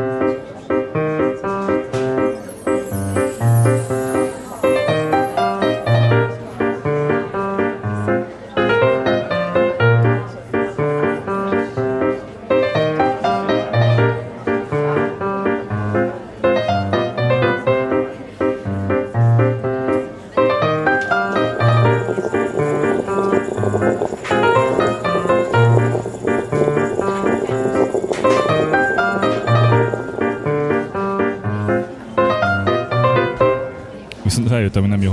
Viszont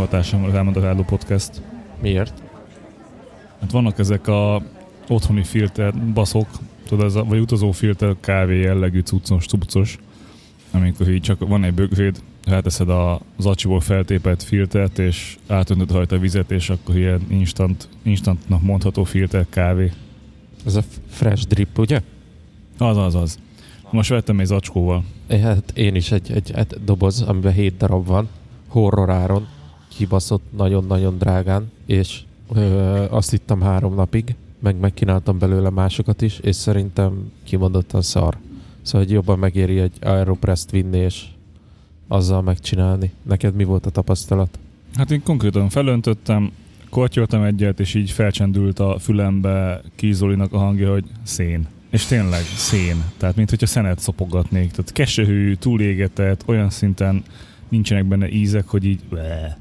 hatásom a Rámond a Rádó podcast. Miért? Hát vannak ezek a otthoni filter baszok, tudod, ez a, vagy utazó filter kávé jellegű cuccos, cuccos, amikor így csak van egy bögréd, ráteszed a zacsiból feltépelt filtert, és átöntöd rajta a vizet, és akkor ilyen instant, instantnak mondható filter kávé. Ez a fresh drip, ugye? Az, az, az. Most vettem egy zacskóval. É, Hát én is egy, egy, egy doboz, amiben 7 darab van, horroráron, kibaszott nagyon-nagyon drágán, és ö, azt ittam három napig, meg megkínáltam belőle másokat is, és szerintem kimondottan szar. Szóval hogy jobban megéri egy Aeropress-t vinni, és azzal megcsinálni. Neked mi volt a tapasztalat? Hát én konkrétan felöntöttem, kortyoltam egyet, és így felcsendült a fülembe Kizolinak a hangja, hogy szén. És tényleg szén. Tehát, mint hogyha szenet szopogatnék. Tehát kesehű, túlégetett, olyan szinten nincsenek benne ízek, hogy így... Bleh.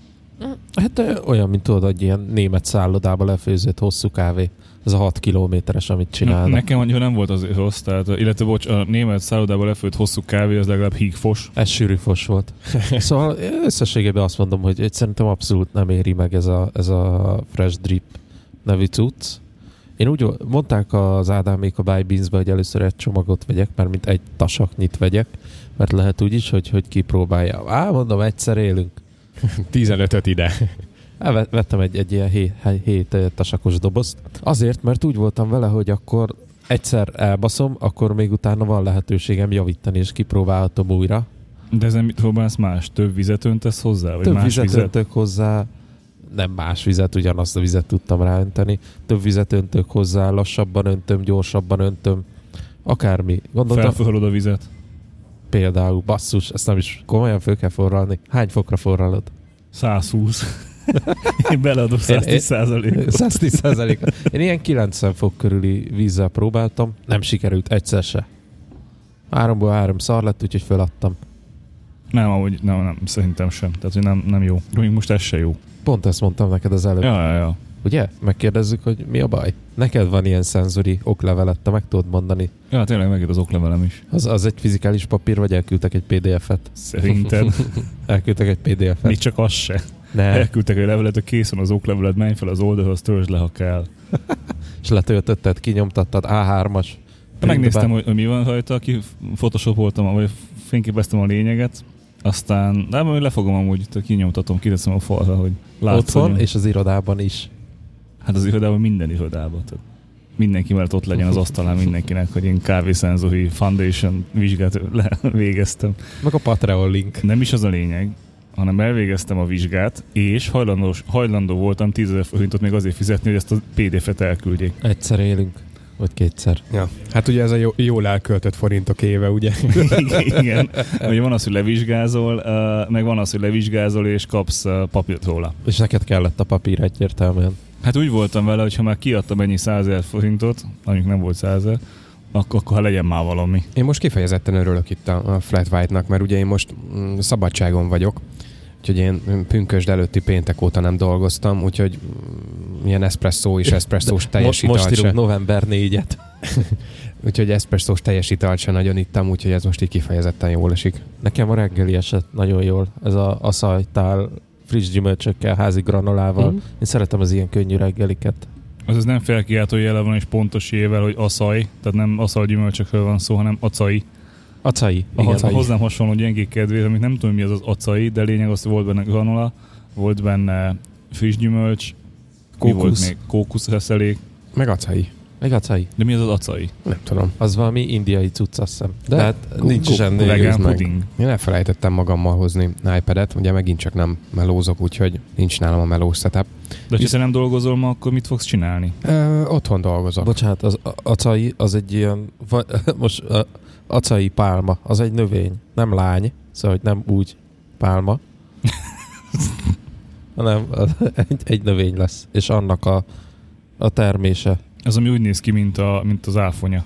Hát ö, olyan, mint tudod, egy ilyen német szállodába lefőzött hosszú kávé. Ez a 6 kilométeres, amit csinálnak. Nekem annyira nem volt az rossz, tehát, illetve bocs, a német szállodában lefőtt hosszú kávé, az legalább hígfos. Ez sűrű fos volt. szóval összességében azt mondom, hogy egy szerintem abszolút nem éri meg ez a, ez a Fresh Drip nevű cucc. Én úgy mondták az Ádámék a Buy Beans-be, hogy először egy csomagot vegyek, mert mint egy tasaknyit vegyek, mert lehet úgy is, hogy, hogy kipróbálja. Á, mondom, egyszer élünk. 15-öt ide. Vettem egy, egy ilyen hét, hét eh, tasakos dobozt. Azért, mert úgy voltam vele, hogy akkor egyszer elbaszom, akkor még utána van lehetőségem javítani, és kipróbálhatom újra. De ezen mit próbálsz más? Több vizet öntesz hozzá? Vagy Több más vizet, vizet? öntök hozzá, nem más vizet, ugyanazt a vizet tudtam ráönteni. Több vizet öntök hozzá, lassabban öntöm, gyorsabban öntöm. Akármi. Gondoltam, Felforrod a vizet? például, basszus, ezt nem is komolyan föl kell forralni. Hány fokra forralod? 120. Én beleadom 110 százalékot. 110 Én ilyen 90 fok körüli vízzel próbáltam, nem sikerült egyszer se. Háromból három szar lett, úgyhogy föladtam. Nem, amúgy nem, nem, szerintem sem. Tehát, hogy nem, nem jó. Még most ez se jó. Pont ezt mondtam neked az előbb. Ja, ja, ja. Ugye? Megkérdezzük, hogy mi a baj. Neked van ilyen szenzori oklevelet, te meg tudod mondani. Ja, tényleg megjött az oklevelem is. Az, az egy fizikális papír, vagy elküldtek egy PDF-et? Szerinted. Elküldtek egy PDF-et? Még csak az se. Ne. Elküldtek egy levelet, hogy készen az okleveled, menj fel az oldalhoz, töltsd le, ha kell. És letöltötted, kinyomtattad, A3-as. Megnéztem, hogy, hogy mi van rajta, ki photoshopoltam, vagy fényképeztem a lényeget, aztán, de majd lefogom amúgy, kinyomtatom, kiteszem a falra, hogy látszom. Otthon és az irodában is. Hát az irodában minden irodában. Tehát mindenki mellett ott legyen az asztalán mindenkinek, hogy én kávészenzori foundation vizsgát le, végeztem. Meg a Patreon link. Nem is az a lényeg, hanem elvégeztem a vizsgát, és hajlandós, hajlandó voltam 10 ezer forintot még azért fizetni, hogy ezt a PDF-et elküldjék. Egyszer élünk. Vagy kétszer. Ja. Hát ugye ez a jó, jól elköltött forintok éve, ugye? Igen. Ugye van az, hogy levizsgázol, meg van az, hogy levizsgázol, és kapsz papírt róla. És neked kellett a papír egyértelműen. Hát úgy voltam vele, hogy ha már kiadtam ennyi 100 ezer forintot, amik nem volt 100 ezer, akkor, akkor ha legyen már valami. Én most kifejezetten örülök itt a, a Flat White-nak, mert ugye én most mm, szabadságon vagyok, úgyhogy én pünkösd előtti péntek óta nem dolgoztam, úgyhogy mm, ilyen espresszó és espresszós teljes Mo- most italt írunk november 4-et. úgyhogy espresszós teljes italt se nagyon ittam, úgyhogy ez most így kifejezetten jól esik. Nekem a reggeli esett nagyon jól. Ez a aszajtál friss gyümölcsökkel, házi granolával. Mhm. Én szeretem az ilyen könnyű reggeliket. Az, az nem felkiáltó jele van és pontos ével, hogy aszaj, tehát nem aszaj gyümölcsökről van szó, hanem acai. Acai. A Igen. hozzám, hozzám hasonló gyengék kedvéért, amit nem tudom mi az az acai, de lényeg az, hogy volt benne granola, volt benne friss gyümölcs, mi volt Kókusz. még? Kókuszreszelék, Meg acai. Meg acai. De mi az az acai? Nem tudom. Az valami indiai cucc, azt hiszem. De De hát nincs nézd meg. puding. Én elfelejtettem magammal hozni iPad-et, ugye megint csak nem melózok, úgyhogy nincs nálam a melós setup. De ha te nem dolgozol ma, akkor mit fogsz csinálni? Ö, otthon dolgozok. Bocsánat, az acai az egy ilyen, va- most acai pálma, az egy növény, nem lány, szóval hogy nem úgy pálma, hanem egy, egy növény lesz, és annak a, a termése. Ez ami úgy néz ki, mint, a, mint az áfonya.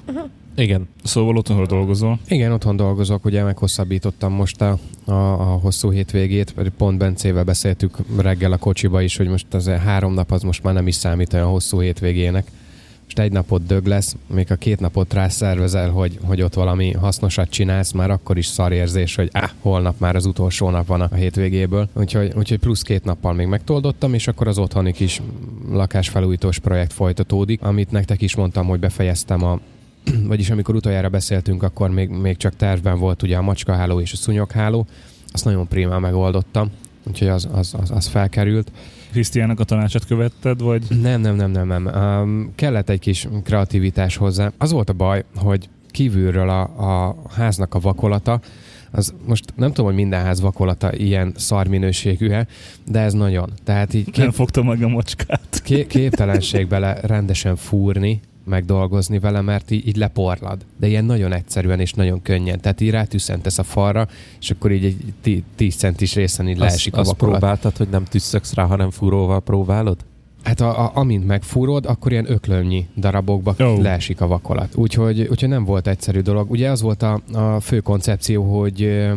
Igen. Szóval otthonról dolgozol. Igen, otthon dolgozok, ugye meghosszabbítottam most a, a, a hosszú hétvégét, pont Bencével beszéltük reggel a kocsiba is, hogy most az három nap az most már nem is számít olyan hosszú hétvégének. Most egy napot dög lesz, még a két napot rászervezel, hogy, hogy ott valami hasznosat csinálsz, már akkor is szarérzés, hogy áh, holnap már az utolsó nap van a hétvégéből. Úgyhogy, úgyhogy plusz két nappal még megtoldottam, és akkor az otthoni kis lakásfelújítós projekt folytatódik, amit nektek is mondtam, hogy befejeztem a vagyis amikor utoljára beszéltünk, akkor még, még csak tervben volt ugye a macskaháló és a szúnyogháló. Azt nagyon primán megoldottam, úgyhogy az, az, az, az felkerült. Krisztiának a tanácsát követted, vagy Nem, nem, nem, nem, nem. Um, kellett egy kis kreativitás hozzá. Az volt a baj, hogy kívülről a, a háznak a vakolata, az most nem tudom, hogy minden ház vakolata ilyen szar minőségű-e, de ez nagyon. Tehát így nem kép, fogta meg a macskát? ké, képtelenség bele rendesen fúrni, megdolgozni vele, mert így, így leporlad. De ilyen nagyon egyszerűen és nagyon könnyen. Tehát így rátűszentesz a falra, és akkor így egy tí- 10 centis részen így leesik azt, a azt vakolat. próbáltad, hogy nem tüsszöksz rá, hanem fúróval próbálod? Hát a, a, amint megfúrod, akkor ilyen öklömnyi darabokba oh. leesik a vakolat. Úgyhogy, úgyhogy nem volt egyszerű dolog. Ugye az volt a, a fő koncepció, hogy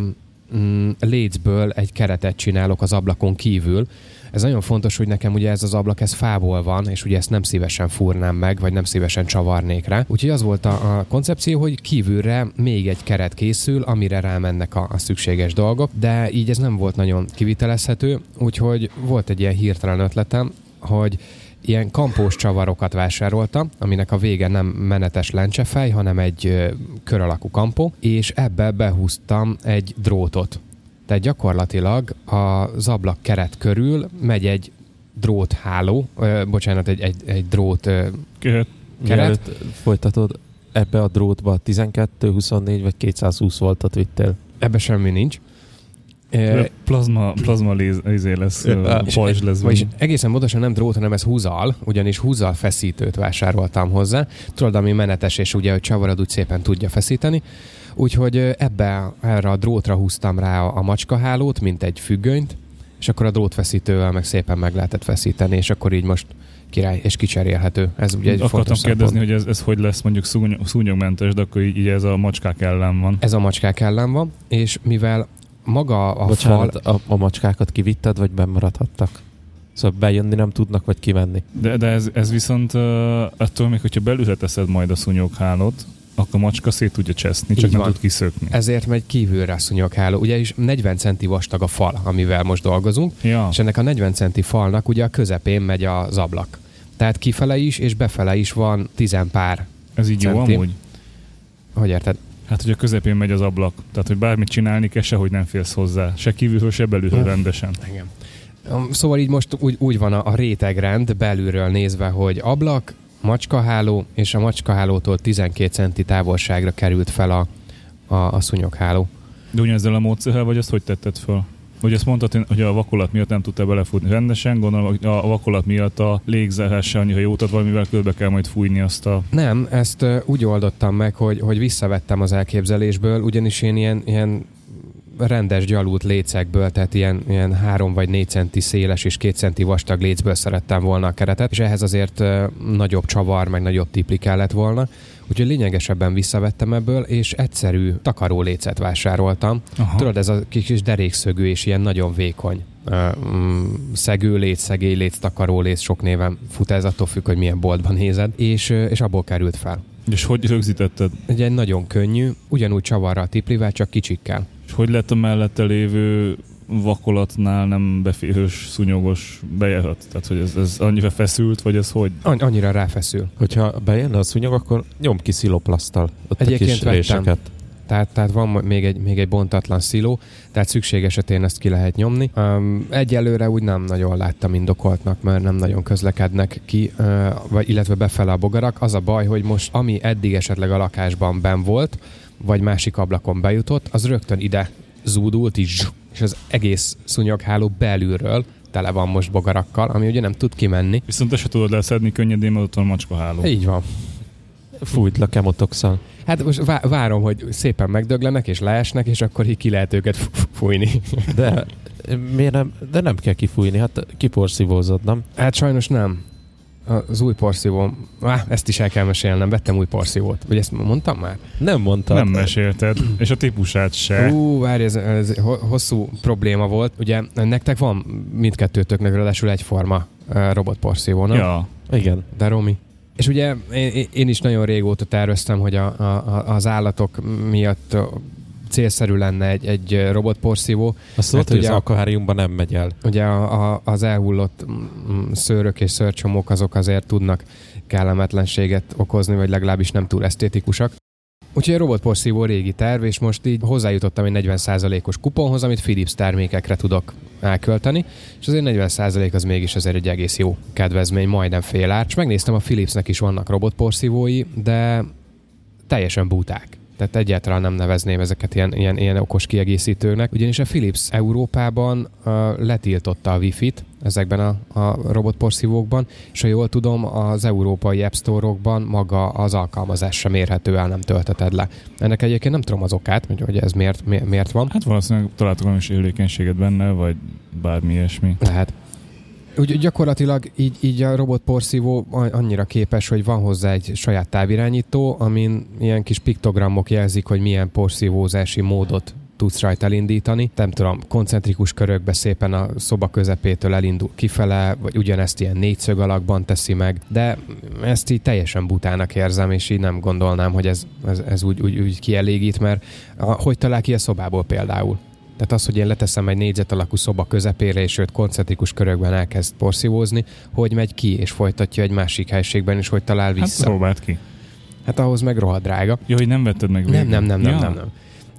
mm, lécből egy keretet csinálok az ablakon kívül. Ez nagyon fontos, hogy nekem ugye ez az ablak, ez fából van, és ugye ezt nem szívesen fúrnám meg, vagy nem szívesen csavarnék rá. Úgyhogy az volt a, a koncepció, hogy kívülre még egy keret készül, amire rámennek a, a szükséges dolgok, de így ez nem volt nagyon kivitelezhető, úgyhogy volt egy ilyen hirtelen ötletem, hogy ilyen kampós csavarokat vásároltam, aminek a vége nem menetes lencsefej, hanem egy kör alakú kampó, és ebbe behúztam egy drótot. Tehát gyakorlatilag az ablak keret körül megy egy drótháló, ö, bocsánat, egy, egy, egy drót ö. Keret? Mielőtt folytatod, ebbe a drótba 12, 24 vagy 220 voltat vittél. ebbe semmi nincs. De Plazma, plazma léz, izé lesz, pajzs lesz. Vagyis egészen pontosan nem drót, hanem ez húzal, ugyanis húzal feszítőt vásároltam hozzá. Tudod, ami menetes, és ugye, hogy csavarod úgy szépen tudja feszíteni. Úgyhogy ebbe, erre a drótra húztam rá a, macskahálót, mint egy függönyt, és akkor a drótfeszítővel meg szépen meg lehetett feszíteni, és akkor így most király, és kicserélhető. Ez ugye egy Akartam fontos kérdezni, hogy ez, ez hogy lesz mondjuk szúny- szúnyogmentes, de akkor így, így ez a macskák ellen van. Ez a macskák ellen van, és mivel maga a Bocsánat, fal... a, a macskákat kivitted, vagy bemaradhattak? Szóval bejönni nem tudnak, vagy kimenni. De, de ez, ez viszont uh, attól még, hogyha belülre teszed majd a szúnyoghálót, akkor a macska szét tudja cseszni, csak Így nem van. tud kiszökni. Ezért megy kívülre a szúnyogháló. Ugye is 40 centi vastag a fal, amivel most dolgozunk, Ja, és ennek a 40 centi falnak ugye a közepén megy az ablak. Tehát kifele is és befele is van 10 pár. ez így jó centi. amúgy? Hogy érted? Hát, hogy a közepén megy az ablak. Tehát, hogy bármit csinálni kell, sehogy nem félsz hozzá. Se kívülről, se belülről rendesen. Igen. Szóval így most úgy, úgy van a, a rétegrend belülről nézve, hogy ablak, macskaháló, és a macskahálótól 12 centi távolságra került fel a, a, a szúnyogháló. De ugyanezzel a módszerrel, vagy azt hogy tetted föl? Hogy ezt mondtad, hogy a vakolat miatt nem tudtál belefutni rendesen, gondolom a vakolat miatt a légzárás se annyira jót ad, valamivel körbe kell majd fújni azt a... Nem, ezt úgy oldottam meg, hogy, hogy visszavettem az elképzelésből, ugyanis én ilyen, ilyen rendes gyalult lécekből, tehát ilyen, ilyen 3 vagy 4 centi széles és 2 centi vastag lécből szerettem volna a keretet, és ehhez azért nagyobb csavar, meg nagyobb tipli kellett volna. Úgyhogy lényegesebben visszavettem ebből, és egyszerű takaró lécet vásároltam. Aha. Tudod, ez a kis, derékszögű és ilyen nagyon vékony. Mm, Szegőléc, szegélyléc, takaróléc, sok néven fut ez, attól függ, hogy milyen boltban nézed, és, és abból került fel. És hogy rögzítetted? Egy nagyon könnyű, ugyanúgy csavarra a tiplivel, csak kicsikkel. Hogy lett a mellette lévő vakolatnál nem beférős, szúnyogos bejárat? Tehát, hogy ez, ez annyira feszült, vagy ez hogy? Any- annyira ráfeszül. Hogyha bejönne a szúnyog, akkor nyom ki sziloplasztal ott a Egyébként kis vettem. réseket. tehát, tehát van még egy, még egy bontatlan sziló, tehát szükség esetén ezt ki lehet nyomni. Um, egyelőre úgy nem nagyon láttam indokoltnak, mert nem nagyon közlekednek ki, uh, vagy, illetve befele a bogarak. Az a baj, hogy most ami eddig esetleg a lakásban ben volt, vagy másik ablakon bejutott, az rögtön ide zúdult, és, és az egész szúnyogháló belülről tele van most bogarakkal, ami ugye nem tud kimenni. Viszont te se tudod leszedni könnyedén, mert ott van macskaháló. Így van. Fújt le kemotoxal. Hát most vá- várom, hogy szépen megdöglenek és leesnek, és akkor így ki lehet őket fújni. De miért nem, de nem kell kifújni, hát kiporszívózod, nem? Hát sajnos nem. Az új porszívó, ah, ezt is el kell mesélnem, vettem új porszívót. Vagy ezt mondtam már? Nem mondtad. Nem mesélted, és a típusát se. Ú, várj, ez, ez hosszú probléma volt. Ugye nektek van mindkettőtöknek ráadásul egyforma robotporszívó, nem? Ja. Igen. De Romi? És ugye én, én is nagyon régóta terveztem, hogy a, a, az állatok miatt célszerű lenne egy, egy robotporszívó. Azt tudod, hogy az akváriumban nem megy el. Ugye a, a, az elhullott mm, szőrök és szőrcsomók azok azért tudnak kellemetlenséget okozni, vagy legalábbis nem túl esztétikusak. Úgyhogy a robotporszívó régi terv, és most így hozzájutottam egy 40%-os kuponhoz, amit Philips termékekre tudok elkölteni, és azért 40% az mégis azért egy egész jó kedvezmény, majdnem fél ár. És megnéztem, a Philipsnek is vannak robotporszívói, de teljesen buták. Tehát egyáltalán nem nevezném ezeket ilyen, ilyen, ilyen okos kiegészítőnek, ugyanis a Philips Európában uh, letiltotta a Wi-Fi-t ezekben a, a robotporszívókban, és ha jól tudom, az európai App Store-okban maga az alkalmazás sem érhető el, nem tölteted le. Ennek egyébként nem tudom az okát, hogy, ez miért, miért van. Hát valószínűleg találtuk valami élékenységet benne, vagy bármi ilyesmi. Lehet. Úgy gyakorlatilag így, így a robotporszívó annyira képes, hogy van hozzá egy saját távirányító, amin ilyen kis piktogramok jelzik, hogy milyen porszívózási módot tudsz rajta elindítani. Nem tudom, koncentrikus körökbe szépen a szoba közepétől elindul kifele, vagy ugyanezt ilyen négyszög alakban teszi meg, de ezt így teljesen butának érzem, és így nem gondolnám, hogy ez, ez, ez úgy, úgy, úgy kielégít, mert hogy talál ki a szobából például? Tehát az, hogy én leteszem egy négyzet alakú szoba közepére, és őt koncentrikus körökben elkezd porszívózni, hogy megy ki, és folytatja egy másik helységben, és hogy talál vissza. Hát próbáld ki. Hát ahhoz meg rohadt drága. Jó, hogy nem vetted meg végül. Nem, nem, nem, nem, ja. nem, nem.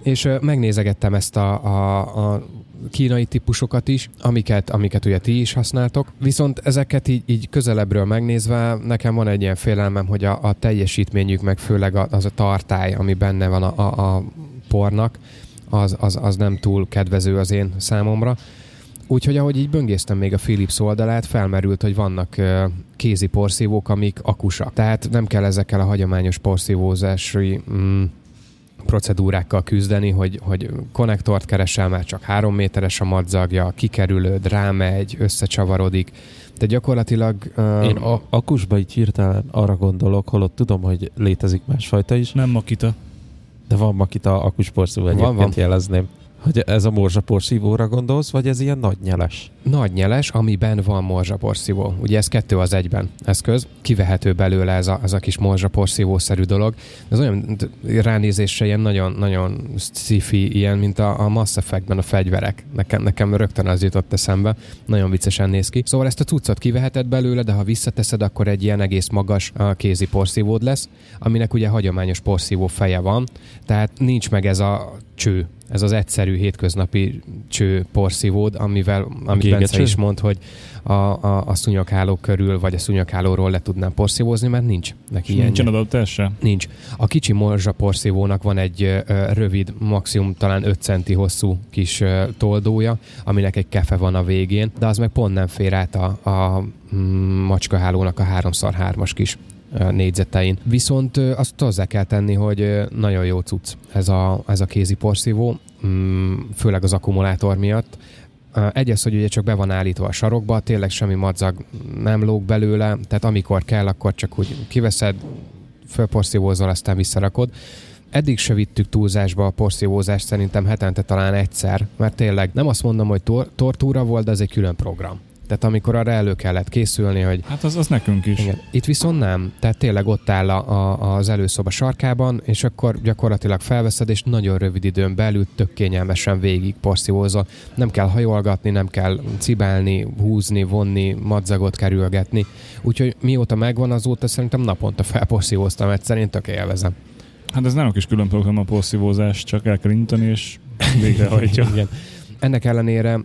És uh, megnézegettem ezt a, a, a kínai típusokat is, amiket, amiket ugye ti is használtok. Viszont ezeket így, így közelebbről megnézve, nekem van egy ilyen félelmem, hogy a, a teljesítményük, meg főleg az a tartály, ami benne van a, a, a pornak, az, az, az nem túl kedvező az én számomra. Úgyhogy ahogy így böngésztem még a Philips oldalát, felmerült, hogy vannak kézi porszívók, amik akusak. Tehát nem kell ezekkel a hagyományos porszívózási mm, procedúrákkal küzdeni, hogy, hogy konnektort keresel, már csak három méteres a madzagja, kikerülőd, rámegy, összecsavarodik. De gyakorlatilag... Uh... Én a, akusba így hirtelen arra gondolok, holott tudom, hogy létezik másfajta is. Nem Makita. De van Makita akusporszívó egyébként van, van. jelezném. Hogy ez a morzsaporszívóra gondolsz, vagy ez ilyen nagy nyeles? Nagy nyeles, amiben van morzsaporszívó. Ugye ez kettő az egyben eszköz. Kivehető belőle ez a, ez a kis morzsaporszívó-szerű dolog. Ez olyan ránézésre ilyen nagyon-nagyon sci ilyen, mint a, a Mass Effect-ben a fegyverek. Nekem, nekem rögtön az jutott eszembe. Nagyon viccesen néz ki. Szóval ezt a cuccot kiveheted belőle, de ha visszateszed, akkor egy ilyen egész magas kézi porszívód lesz, aminek ugye hagyományos porszívó feje van, tehát nincs meg ez a cső, ez az egyszerű hétköznapi cső porszívód, amivel, amit Bence is mond, hogy a, a, a szunyagháló körül, vagy a szunyaghálóról le tudnám porszívózni, mert nincs neki ilyen. Nincsen adaptás Nincs. A kicsi morzsa porszívónak van egy ö, rövid, maximum talán 5 centi hosszú kis ö, toldója, aminek egy kefe van a végén, de az meg pont nem fér át a, a mm, macskahálónak a 3x3-as kis négyzetein. Viszont azt hozzá kell tenni, hogy nagyon jó cucc ez a, ez a kézi porszívó, mm, főleg az akkumulátor miatt. Egy az, hogy ugye csak be van állítva a sarokba, tényleg semmi madzag nem lóg belőle, tehát amikor kell, akkor csak úgy kiveszed, fölporszívózol, aztán visszarakod. Eddig se vittük túlzásba a porszívózást, szerintem hetente talán egyszer, mert tényleg nem azt mondom, hogy tor- tortúra volt, de ez egy külön program. Tehát amikor arra elő kellett készülni, hogy... Hát az, az nekünk is. Igen. Itt viszont nem. Tehát tényleg ott áll a, a, az előszoba sarkában, és akkor gyakorlatilag felveszed, és nagyon rövid időn belül tök kényelmesen végig porszívózol. Nem kell hajolgatni, nem kell cibálni, húzni, vonni, madzagot kerülgetni. Úgyhogy mióta megvan, azóta szerintem naponta felporszívóztam egyszer, én tök élvezem. Hát ez nem a kis külön program a porszívózás, csak el kell intani, és végrehajtja. Igen. Ennek ellenére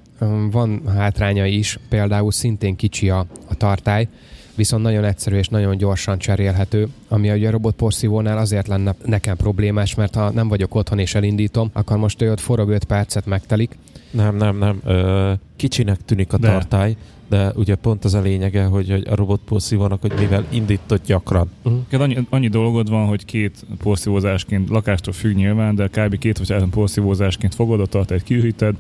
van hátránya is, például szintén kicsi a, a tartály, viszont nagyon egyszerű és nagyon gyorsan cserélhető, ami ugye a robotporszívónál azért lenne nekem problémás, mert ha nem vagyok otthon és elindítom, akkor most ő ott forog 5 percet megtelik. Nem, nem, nem. Ö, kicsinek tűnik a De. tartály, de ugye pont az a lényege, hogy, hogy a robotporszívónak, hogy mivel indított gyakran. Neked annyi, annyi dolgod van, hogy két porszívózásként, lakástól függ nyilván, de kb. két vagy három porszívózásként fogod a tartályt, kihűíted,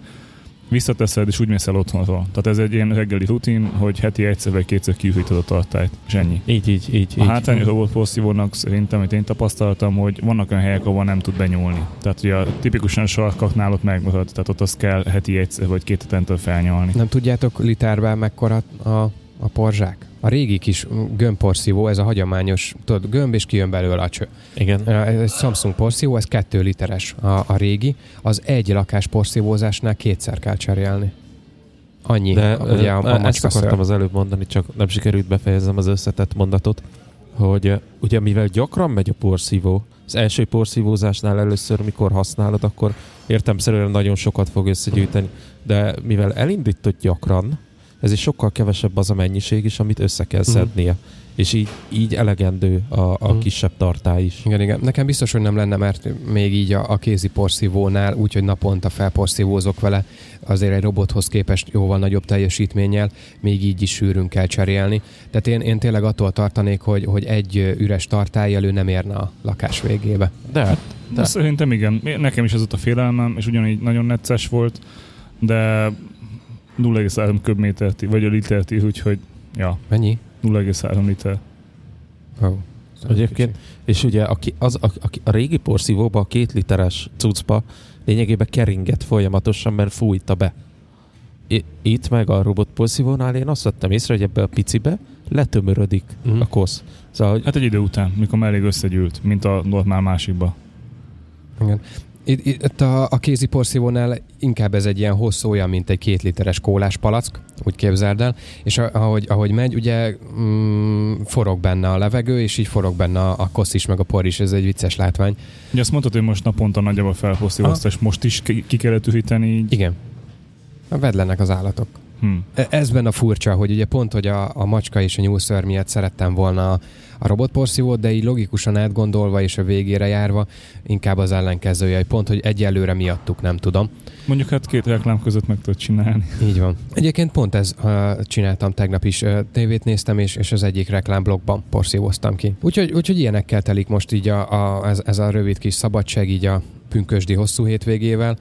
visszateszed, és úgy mész el otthonról. Tehát ez egy ilyen reggeli rutin, hogy heti egyszer vagy kétszer kihűíted a tartályt, és ennyi. Így, így, így. A így. hátrány a robot porszívónak szerintem, amit én tapasztaltam, hogy vannak olyan helyek, ahol nem tud benyúlni. Tehát ugye a tipikusan sarkaknál ott megmarad, tehát ott azt kell heti egyszer vagy két hetentől felnyalni. Nem tudjátok literben mekkora a, a porzsák? A régi kis gömbporszívó, ez a hagyományos, tudod, gömb és kijön belőle a cső. Igen. Ez egy Samsung porszívó, ez 2 literes a, a régi. Az egy lakás porszívózásnál kétszer kell cserélni. Annyi, De ugye a, a ö, ezt akartam az előbb mondani, csak nem sikerült befejezem az összetett mondatot, hogy ugye mivel gyakran megy a porszívó, az első porszívózásnál először, mikor használod, akkor értemszerűen nagyon sokat fog összegyűjteni, de mivel elindított gyakran, ez is sokkal kevesebb az a mennyiség is, amit össze kell Mhm. szednie. És így, így elegendő a, a Mhm. kisebb tartály is. Igen, igen. Nekem biztos, hogy nem lenne, mert még így a, a kézi porszívónál, úgyhogy naponta felporszívózok vele, azért egy robothoz képest jóval nagyobb teljesítménnyel, még így is sűrűn kell cserélni. Tehát én, én tényleg attól tartanék, hogy, hogy egy üres tartály elő nem érne a lakás végébe. De hát, De szerintem igen. Nekem is ez ott a félelmem, és ugyanígy nagyon necces volt, de 0,3 köbmétert, vagy a litert ír, úgyhogy ja, Mennyi? 0,3 liter. Oh. Egyébként, és ugye a, ki- az, a, a, a régi porszívóba, a két literes cuccba lényegében keringett folyamatosan, mert fújta be. I- Itt meg a robot porszívónál én azt vettem észre, hogy ebbe a picibe letömörödik Mhm. a kosz. Szóval, hogy Hát egy idő után, mikor már elég összegyűlt, mint a normál másikba. Igen. Itt, itt a, a kézi porszívónál inkább ez egy ilyen hosszú, olyan, mint egy két literes kólás palack, úgy képzeld el, és ahogy, ahogy megy, ugye mm, forog benne a levegő, és így forog benne a, a kosz is, meg a por is, ez egy vicces látvány. Ugye azt mondtad, hogy most naponta nagyjából felhosszívozta, és most is ki, ki kellett ühíteni így. Igen. Vedlenek az állatok. Hm. E- Ez benne a furcsa, hogy ugye pont, hogy a, a macska és a nyúlször miatt szerettem volna a, a robotporszívót, de így logikusan átgondolva és a végére járva inkább az ellenkezője, hogy pont, hogy egyelőre miattuk, nem tudom. Mondjuk hát két reklám között meg tudod csinálni. Így van. Egyébként pont ez uh, csináltam tegnap is. Uh, tévét néztem, és, és az egyik reklámblogban porszívoztam ki. Úgyhogy, úgyhogy ilyenekkel telik most így a, a, ez, ez a rövid kis szabadság így a pünkösdi hosszú hétvégével.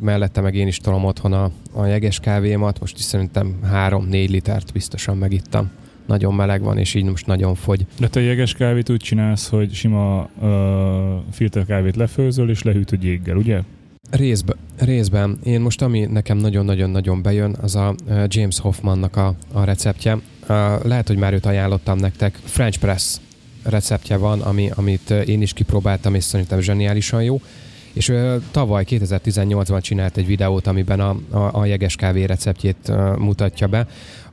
Mellette meg én is tolom otthon a, a jeges kávémat. Most is szerintem 3-4 litert biztosan megittam. Nagyon meleg van, és így most nagyon fogy. De te jeges kávét úgy csinálsz, hogy sima uh, filterkávét lefőzöl és lehűtöd jéggel, ugye? Részben, részben. Én most, ami nekem nagyon-nagyon-nagyon bejön, az a James Hoffmannak a, a receptje. Uh, lehet, hogy már őt ajánlottam nektek. French Press receptje van, ami, amit én is kipróbáltam, és szerintem zseniálisan jó. És uh, tavaly 2018-ban csinált egy videót, amiben a, a, a jeges kávé receptjét uh, mutatja be.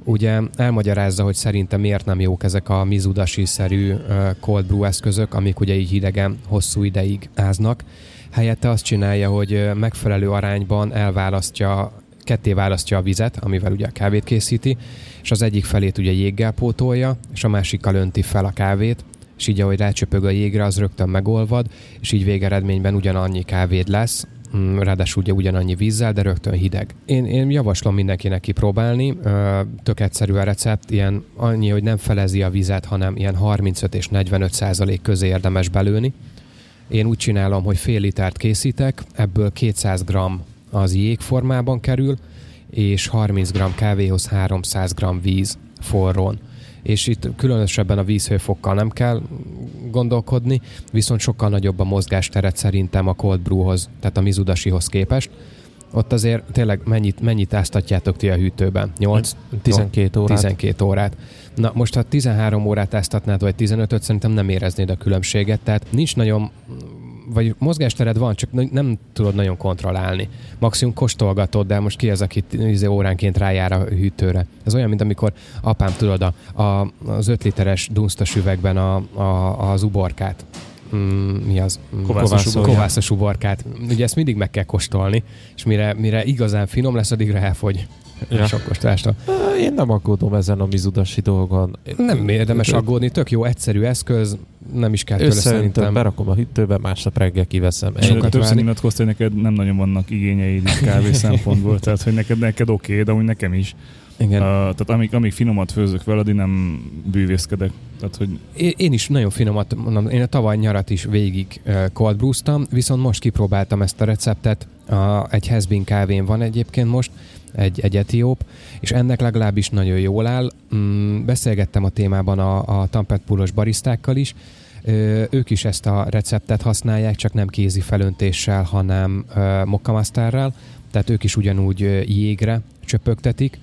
Ugye elmagyarázza, hogy szerintem miért nem jók ezek a Mizudashi-szerű uh, cold brew eszközök, amik ugye így hidegen hosszú ideig áznak. Helyette azt csinálja, hogy megfelelő arányban elválasztja, ketté választja a vizet, amivel ugye a kávét készíti, és az egyik felét ugye jéggel pótolja, és a másikkal önti fel a kávét, és így ahogy rácsöpög a jégre, az rögtön megolvad, és így végeredményben ugyanannyi kávéd lesz, mm, ráadásul ugye ugyanannyi vízzel, de rögtön hideg. Én, én javaslom mindenkinek kipróbálni, tök egyszerű a recept, ilyen annyi, hogy nem felezi a vizet, hanem ilyen 35 és 45 százalék közé érdemes belőni. Én úgy csinálom, hogy fél litert készítek, ebből 200 g az jégformában kerül, és 30 g kávéhoz 300 g víz forrón. És itt különösebben a vízhőfokkal nem kell gondolkodni, viszont sokkal nagyobb a mozgásteret szerintem a cold brewhoz, tehát a Mizudashihoz képest. Ott azért tényleg mennyit, mennyit áztatjátok ti a hűtőben? 8? 12 órát. 12 órát. Na most, ha 13 órát áztatnád, vagy 15-öt, szerintem nem éreznéd a különbséget. Tehát nincs nagyon vagy mozgástered van, csak nem tudod nagyon kontrollálni. Maximum kóstolgatod, de most ki az, aki izé óránként rájár a hűtőre. Ez olyan, mint amikor apám tudod a, a, az 5 literes dunsztos üvegben a, a, az uborkát mm, mi az? Mm, Kovászos Kovászos uborkát. Ugye ezt mindig meg kell kóstolni, és mire, mire igazán finom lesz, addigra elfogy. Ja. Ja. Sok kóstolástól. Én nem aggódom ezen a mizudasi dolgon. Nem érdemes aggódni, tök jó, egyszerű eszköz, nem is kell tőle szerintem. berakom a hűtőbe, másnap reggel kiveszem. Ennyi. Sokat többször nyilatkoztál, hogy neked nem nagyon vannak igényeid kávé szempontból, tehát hogy neked, neked oké, okay, de úgy nekem is. Igen. Uh, tehát amíg, amíg finomat főzök veled, én nem bűvészkedek. Tehát, hogy Én én is nagyon finomat mondom, én a tavaly nyarat is végig uh, cold brewztam, viszont most kipróbáltam ezt a receptet, a, egy Hezbin kávén van egyébként most, egy, egy etióp, és ennek legalábbis nagyon jól áll. Mm, beszélgettem a témában a, a Tampet Poolos barisztákkal is, Ö, ők is ezt a receptet használják, csak nem kézi felöntéssel, hanem mokkamasztárral, tehát ők is ugyanúgy jégre csöpögtetik,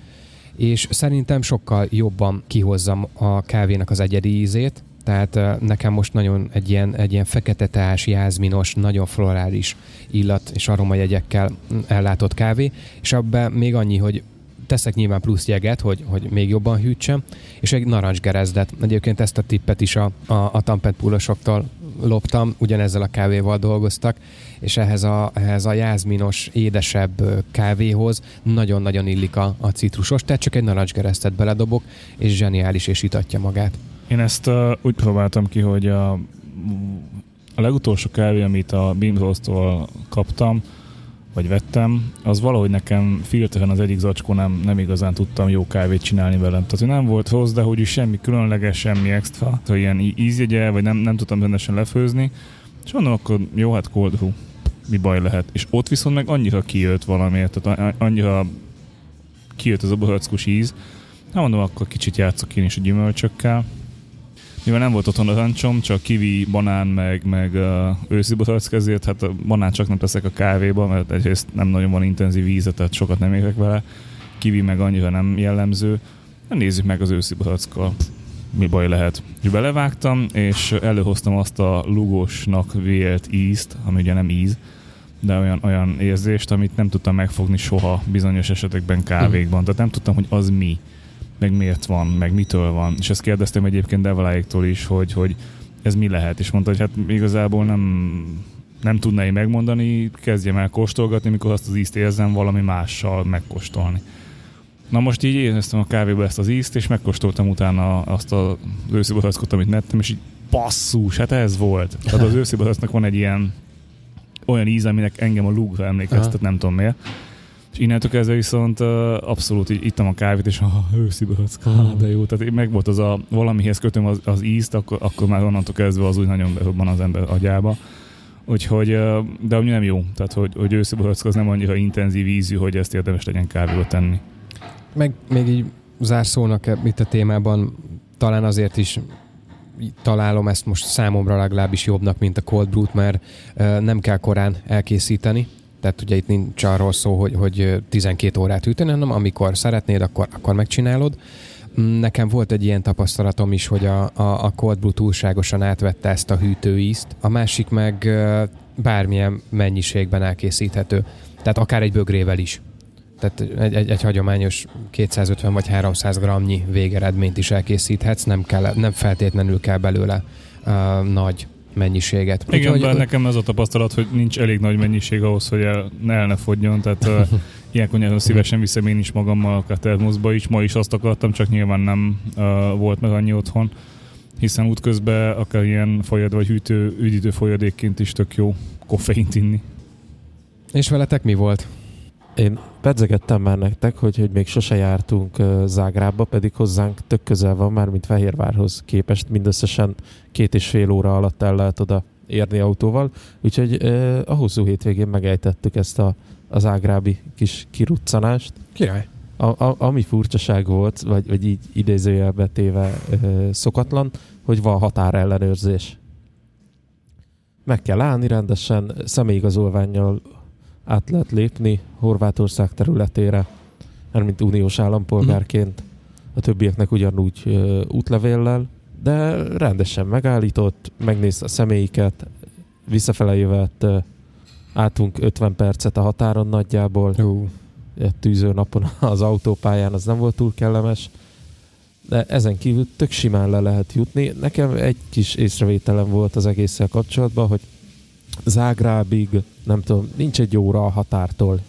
és szerintem sokkal jobban kihozzam a kávénak az egyedi ízét, tehát nekem most nagyon egy ilyen, egy ilyen fekete teás, jázminos, nagyon florális illat és aromajegyekkel ellátott kávé, és abban még annyi, hogy teszek nyilván plusz jeget, hogy, hogy még jobban hűtsem, és egy narancsgerezdet. Egyébként ezt a tippet is a, a, a Tampet púlosoktól loptam, ugyanezzel a kávéval dolgoztak, és ehhez a, ehhez a jázminos, édesebb kávéhoz nagyon-nagyon illik a, a citrusos, tehát csak egy narancsgereztet beledobok, és zseniális, és itatja magát. Én ezt uh, úgy próbáltam ki, hogy a, a legutolsó kávé, amit a Bimzoltól kaptam, vagy vettem, az valahogy nekem filteren az egyik zacskó nem, nem igazán tudtam jó kávét csinálni velem. Tehát, hogy nem volt hozzá, hogy is semmi különleges, semmi extra, hogy ilyen ízjegye, vagy nem, nem tudtam rendesen lefőzni. És mondom, akkor jó, hát cold brew, mi baj lehet. És ott viszont meg annyira kijött valamiért, tehát annyira kijött az a bohackus íz. Hát mondom, akkor kicsit játszok én is a gyümölcsökkel. Mivel nem volt otthon a rancsom, csak kivi, banán, meg, meg uh, őszi ezért hát a banán csak nem teszek a kávéba, mert egyrészt nem nagyon van intenzív víze, tehát sokat nem érek vele. Kivi meg annyira nem jellemző. Na, nézzük meg az őszi. Mi baj lehet. És belevágtam, és előhoztam azt a lugosnak vélt ízt, ami ugye nem íz, de olyan, olyan érzést, amit nem tudtam megfogni soha bizonyos esetekben kávékban. Tehát nem tudtam, hogy az mi, meg miért van, meg mitől van. És ezt kérdeztem egyébként Devaláéktól is, hogy, hogy ez mi lehet. És mondta, hogy hát igazából nem, nem tudná én megmondani, kezdjem el kóstolgatni, mikor azt az ízt érzem, valami mással megkóstolni. Na most így éreztem a kávéba ezt az ízt, és megkóstoltam utána azt az őszi barackot, amit nettem, és így basszus, hát ez volt. Tehát az őszi van egy ilyen olyan íz, aminek engem a lúgra emlékeztet, Aha. nem tudom miért. És innentől kezdve viszont abszolút így ittam a kávét, és ah, őszi barack, de jó. Tehát meg volt az a, valamihez kötöm az, az ízt, akkor, akkor már onnantól kezdve az úgy nagyon berobban az ember agyába. Úgyhogy, de ami nem jó. Tehát, hogy, hogy őszi barack az nem annyira intenzív ízű, hogy ezt érdemes legyen kávéba tenni. Meg még így zárszónak e- itt a témában, talán azért is találom ezt most számomra legalábbis jobbnak, mint a cold brew mert nem kell korán elkészíteni. Tehát ugye itt nincs arról szó, hogy, hogy ö, 12 órát hűteni, hanem amikor szeretnéd, akkor, akkor megcsinálod. Mm, Nekem volt egy ilyen tapasztalatom is, hogy a, a, a cold brew túlságosan átvette ezt a hűtőízt, a másik meg bármilyen mennyiségben elkészíthető. Tehát akár egy bögrével is. Tehát egy, egy, egy hagyományos 250 vagy 300 gramnyi végeredményt is elkészíthetsz, nem, kell, nem feltétlenül kell belőle uh, nagy mennyiséget. Igen, Úgyhogy- bár nekem ez a tapasztalat, hogy nincs elég nagy mennyiség ahhoz, hogy el, el ne fogjon, tehát uh, ilyenkor nagyon szívesen viszem én is magammal a termoszba is, ma is azt akartam, csak nyilván nem uh, volt meg annyi otthon, hiszen útközben akár ilyen folyad vagy hűtő, üdítő folyadékként is tök jó koffeint inni. És veletek mi volt? Én pedzegettem már nektek, hogy, hogy még sose jártunk Zágrába, pedig hozzánk tök közel van már, mint Fehérvárhoz képest. Mindösszesen két és fél óra alatt el lehet oda érni autóval. Úgyhogy uh, a hosszú hétvégén megejtettük ezt a, az ágrábi kis kiruccanást. Király. A, a, ami furcsaság volt, vagy, vagy így idézőjelbe téve ö, szokatlan, hogy van határellenőrzés. Meg kell állni rendesen, személyigazolványjal át lehet lépni Horvátország területére, mert mint uniós állampolgárként, a többieknek ugyanúgy ö, útlevéllel, de rendesen megállított, megnézte a személyiket, visszafele jövet, álltunk 50 percet a határon nagyjából, egy tűző napon az autópályán, az nem volt túl kellemes. de ezen kívül tök simán le lehet jutni. Nekem egy kis észrevételem volt az egésszel kapcsolatban, hogy Zágrábig, nem tudom, nincs egy óra a határtól,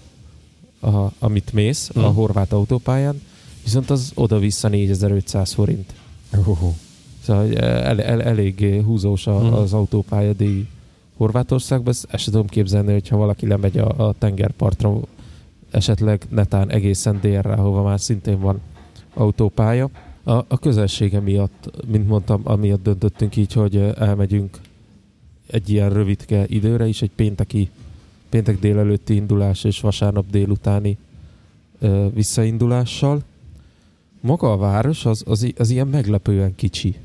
a, amit mész hmm. a horvát autópályán, viszont az oda-vissza 4500 forint. Uh-huh. Szóval el, el, elég húzós a, hmm. az autópálya díj Horvátországban. Ezt, ezt tudom képzelni, hogyha valaki lemegy a, a tengerpartra, esetleg netán egészen délre, ahova már szintén van autópálya. A, a közelsége miatt, mint mondtam, amiatt döntöttünk így, hogy elmegyünk egy ilyen rövidke időre is, egy pénteki, péntek délelőtti indulás és vasárnap délutáni ö, visszaindulással. Maga a város az, az, az ilyen meglepően kicsi.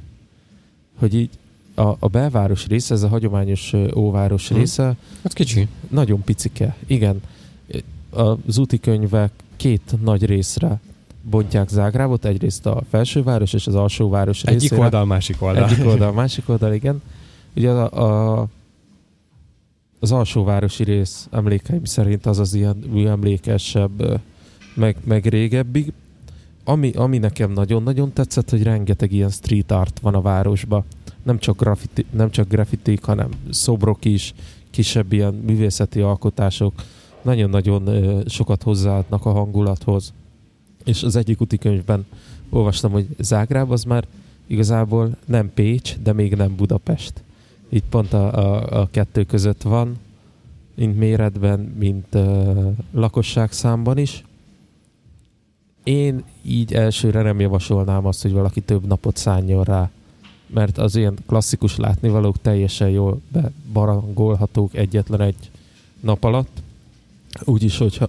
Hogy így a, a belváros része, ez a hagyományos óváros hmm. része. Hát kicsi. Nagyon picike, igen. Az úti könyvek két nagy részre bontják Zágrábot, egyrészt a felsőváros és az alsóváros Egyik részére. oldal, másik oldal. Egyik oldal, másik oldal, igen. Ugye a, a, az alsóvárosi rész emlékeim szerint az az ilyen műemlékesebb, meg, meg régebbi. Ami, ami nekem nagyon-nagyon tetszett, hogy rengeteg ilyen street art van a városban. Nem csak, graffiti, nem csak graffitik, hanem szobrok is, kisebb ilyen művészeti alkotások. Nagyon-nagyon sokat hozzáadnak a hangulathoz. És az egyik könyvben olvastam, hogy Zágráb az már igazából nem Pécs, de még nem Budapest itt pont a, a, a kettő között van, mint méretben, mint uh, lakosságszámban is. Én így elsőre nem javasolnám azt, hogy valaki több napot szálljon rá, mert az ilyen klasszikus látnivalók teljesen jól bebarangolhatók egyetlen egy nap alatt. Úgyis, hogyha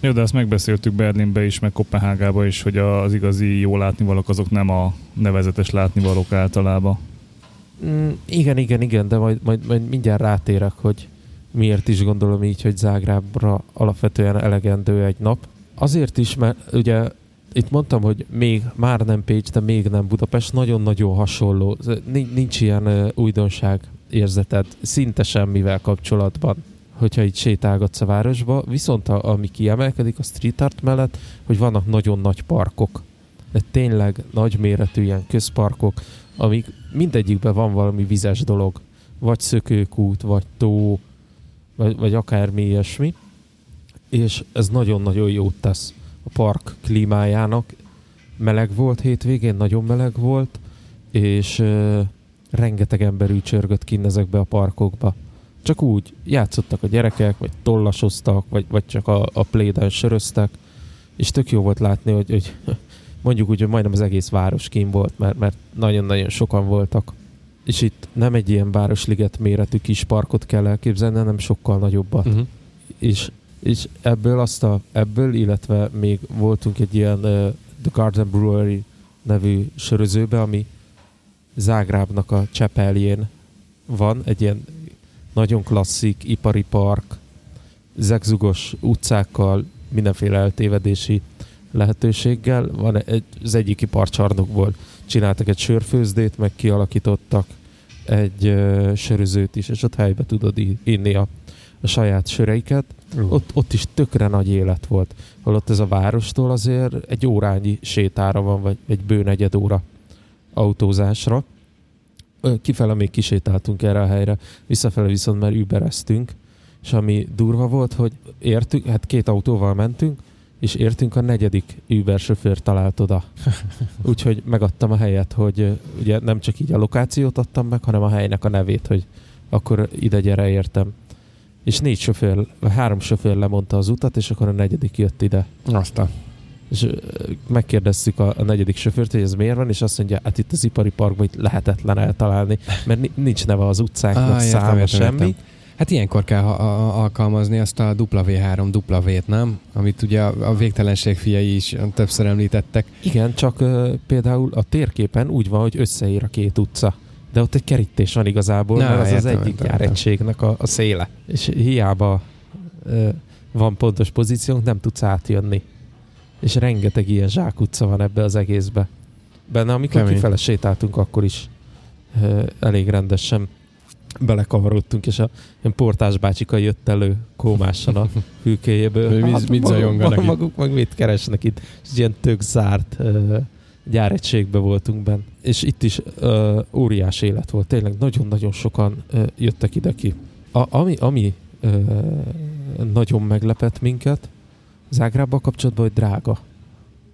jó, de ezt megbeszéltük Berlinbe is, meg Kopenhágába is, hogy az igazi jó látnivalók azok nem a nevezetes látnivalók általában. Mm, igen, igen, igen, de majd, majd, majd mindjárt rátérek, hogy miért is gondolom így, hogy Zágrábra alapvetően elegendő egy nap. Azért is, mert ugye itt mondtam, hogy még már nem Pécs, de még nem Budapest, nagyon-nagyon hasonló. Nincs ilyen újdonság érzeted szinte semmivel kapcsolatban, hogyha itt sétálgatsz a városba. Viszont a, ami kiemelkedik a street art mellett, hogy vannak nagyon nagy parkok. De tényleg nagyméretű ilyen közparkok, amik mindegyikben van valami vizes dolog. Vagy szökőkút, vagy tó, vagy, vagy akármi ilyesmi. És ez nagyon-nagyon jót tesz a park klímájának. Meleg volt hétvégén, nagyon meleg volt, és uh, rengeteg ember ücsörgött kinn ezekbe a parkokba. Csak úgy játszottak a gyerekek, vagy tollasoztak, vagy, vagy csak a, a pléden söröztek, és tök jó volt látni, hogy, hogy mondjuk úgy, hogy majdnem az egész város kín volt, mert, mert nagyon-nagyon sokan voltak. És itt nem egy ilyen városliget méretű kis parkot kell elképzelni, hanem sokkal nagyobbat. Uh-huh. És, és ebből azt a, ebből, illetve még voltunk egy ilyen uh, The Garden Brewery nevű sörözőbe, ami Zágrábnak a Csepeljén van, egy ilyen nagyon klasszik ipari park, zegzugos utcákkal, mindenféle eltévedési lehetőséggel. Van egy, az egyik iparcsarnokból csináltak egy sörfőzdét, meg kialakítottak egy uh, sörözőt is, és ott helybe tudod inni a, a saját söreiket. Uh. Ott, ott is tökre nagy élet volt. Holott ez a várostól azért egy órányi sétára van, vagy egy bő negyed óra autózásra. Kifele még kisétáltunk erre a helyre, visszafele viszont már übereztünk, és ami durva volt, hogy értünk, hát két autóval mentünk, és értünk a negyedik Uber sofőr talált oda. Úgyhogy megadtam a helyet, hogy ugye nem csak így a lokációt adtam meg, hanem a helynek a nevét, hogy akkor ide gyere értem. És négy sofőr, három sofőr lemondta az utat, és akkor a negyedik jött ide. Aztán. És megkérdeztük a, a negyedik sofőrt, hogy ez miért van, és azt mondja, hát itt az ipari parkban itt lehetetlen eltalálni, mert nincs neve az utcáknak, ah, száma, értem, értem, semmi. Értem. Hát ilyenkor kell alkalmazni azt a W3 W-t, nem? Amit ugye a, a végtelenség fiai is többször említettek. Igen, csak uh, például a térképen úgy van, hogy összeír a két utca. De ott egy kerítés van igazából, Na, mert az értem, az egyik járegységnek a, a széle. És hiába uh, van pontos pozíciónk, nem tudsz átjönni. És rengeteg ilyen zsákutca van ebbe az egészbe. Benne, amikor Kemény. kifele sétáltunk, akkor is uh, elég rendesen belekavarodtunk, és a ilyen portás bácsika jött elő kómásan a hűkéjéből. hát, mit maguk, maguk, maguk meg mit keresnek itt? És ilyen tök zárt uh, gyáregységbe voltunk benne. És itt is ö, óriás élet volt. Tényleg nagyon-nagyon sokan ö, jöttek ide ki. A, ami ami ö, nagyon meglepett minket, Zágrábbal kapcsolatban, hogy drága.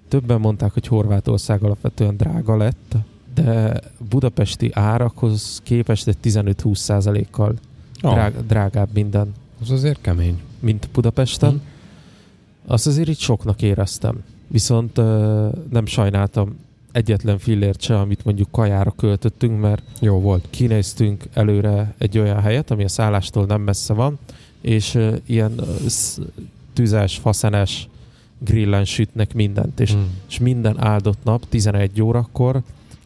Többen mondták, hogy Horvátország alapvetően drága lett, de budapesti árakhoz képest egy 15-20 százalékkal Ah. drág, drágább minden, Az azért kemény. mint Budapesten. Mhm. Azt azért itt soknak éreztem. Viszont ö, nem sajnáltam egyetlen fillért se, amit mondjuk kajára költöttünk, mert Jó volt. kinéztünk előre egy olyan helyet, ami a szállástól nem messze van, és uh, ilyen sz- tüzes, faszenes grillen sütnek mindent, és, Mm. és minden áldott nap 11 órakor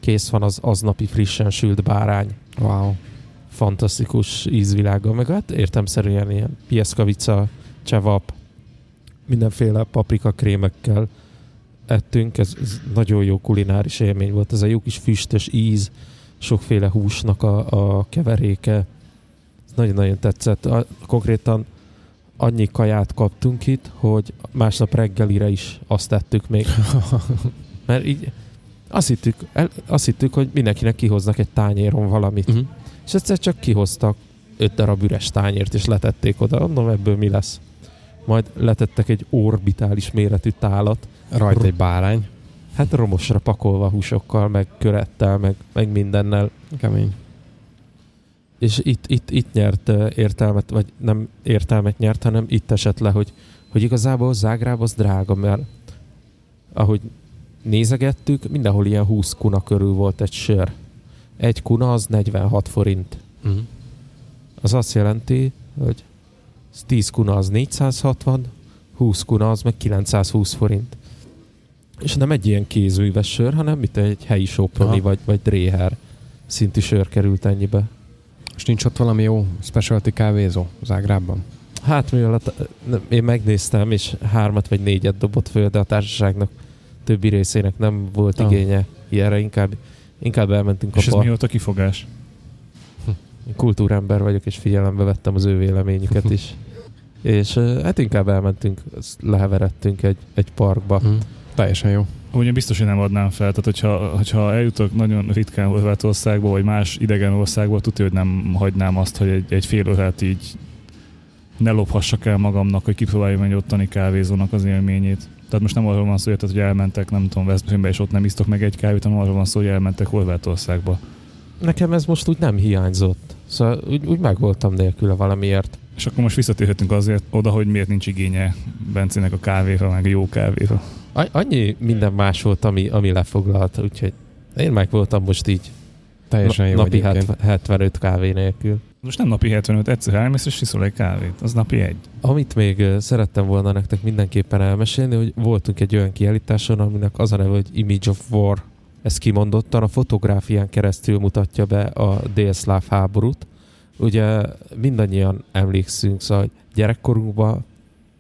kész van az aznapi frissen sült bárány. Wow. Fantasztikus ízvilággal, meg hát értemszerűen ilyen pieszkavica, csevap, mindenféle paprika krémekkel ettünk, ez, ez nagyon jó kulináris élmény volt, ez a jó kis füstös íz, sokféle húsnak a, a keveréke, ez nagyon-nagyon tetszett. A, konkrétan annyi kaját kaptunk itt, hogy másnap reggelire is azt tettük még. Mert így azt hittük, el, azt hittük, hogy mindenkinek kihoznak egy tányéron valamit. Mhm. És egyszer csak kihoztak öt darab üres tányért, és letették oda. Mondom, ebből mi lesz? Majd letettek egy orbitális méretű tálat, Rajta egy bárány. hát romosra pakolva húsokkal, meg körettel, meg, meg mindennel. Kemény. És itt, itt, itt nyert értelmet, vagy nem értelmet nyert, hanem itt esett le, hogy, hogy igazából Zágráb az drága, mert ahogy nézegettük, mindenhol ilyen 20 kuna körül volt egy sör. Egy kuna az 46 forint. Mm. Az azt jelenti, hogy 10 kuna az 460, 20 kuna az meg 920 forint. És nem egy ilyen kézműves sör, hanem mit egy helyi soproni vagy, vagy dréher szintű sör került ennyibe. És nincs ott valami jó specialty kávézó Zágrában? Hát mivel a, én megnéztem, és hármat vagy négyet dobott föl, de a társaságnak többi részének nem volt Ah. igénye ilyenre, inkább, inkább elmentünk És a ez bar. mi volt a kifogás? Én kultúrember vagyok, és figyelembe vettem az ő véleményüket is. És hát inkább elmentünk, leheveredtünk egy, egy parkba. Mm. Teljesen jó. Ugye biztos, hogy nem adnám fel. Tehát, hogyha, hogyha eljutok nagyon ritkán Horvátországba, vagy más idegen országba, tudja, hogy nem hagynám azt, hogy egy, egy fél órát így ne lophassak el magamnak, hogy kipróbáljam egy ottani kávézónak az élményét. Tehát most nem arról van szó, hogy elmentek, nem tudom, Veszprémbe, és ott nem isztok meg egy kávét, hanem arról van szó, hogy elmentek Horvátországba. Nekem ez most úgy nem hiányzott. Szóval úgy, úgy megvoltam nélküle valamiért. És akkor most visszatérhetünk azért oda, hogy miért nincs igénye Bencének a kávéra, meg a jó kávéra. A- Annyi minden más volt, ami, ami lefoglalt, úgyhogy én meg voltam most így Teljesen na, jó napi egyébként. 70, 75 kávé nélkül. Most nem napi 75, egyszer elmész és iszol egy kávét. Az napi egy. Amit még szerettem volna nektek mindenképpen elmesélni, hogy voltunk egy olyan kiállításon, aminek az a neve, hogy Image of War. Ez kimondottan a fotográfián keresztül mutatja be a délszláv háborút. Ugye mindannyian emlékszünk, szóval hogy gyerekkorunkban,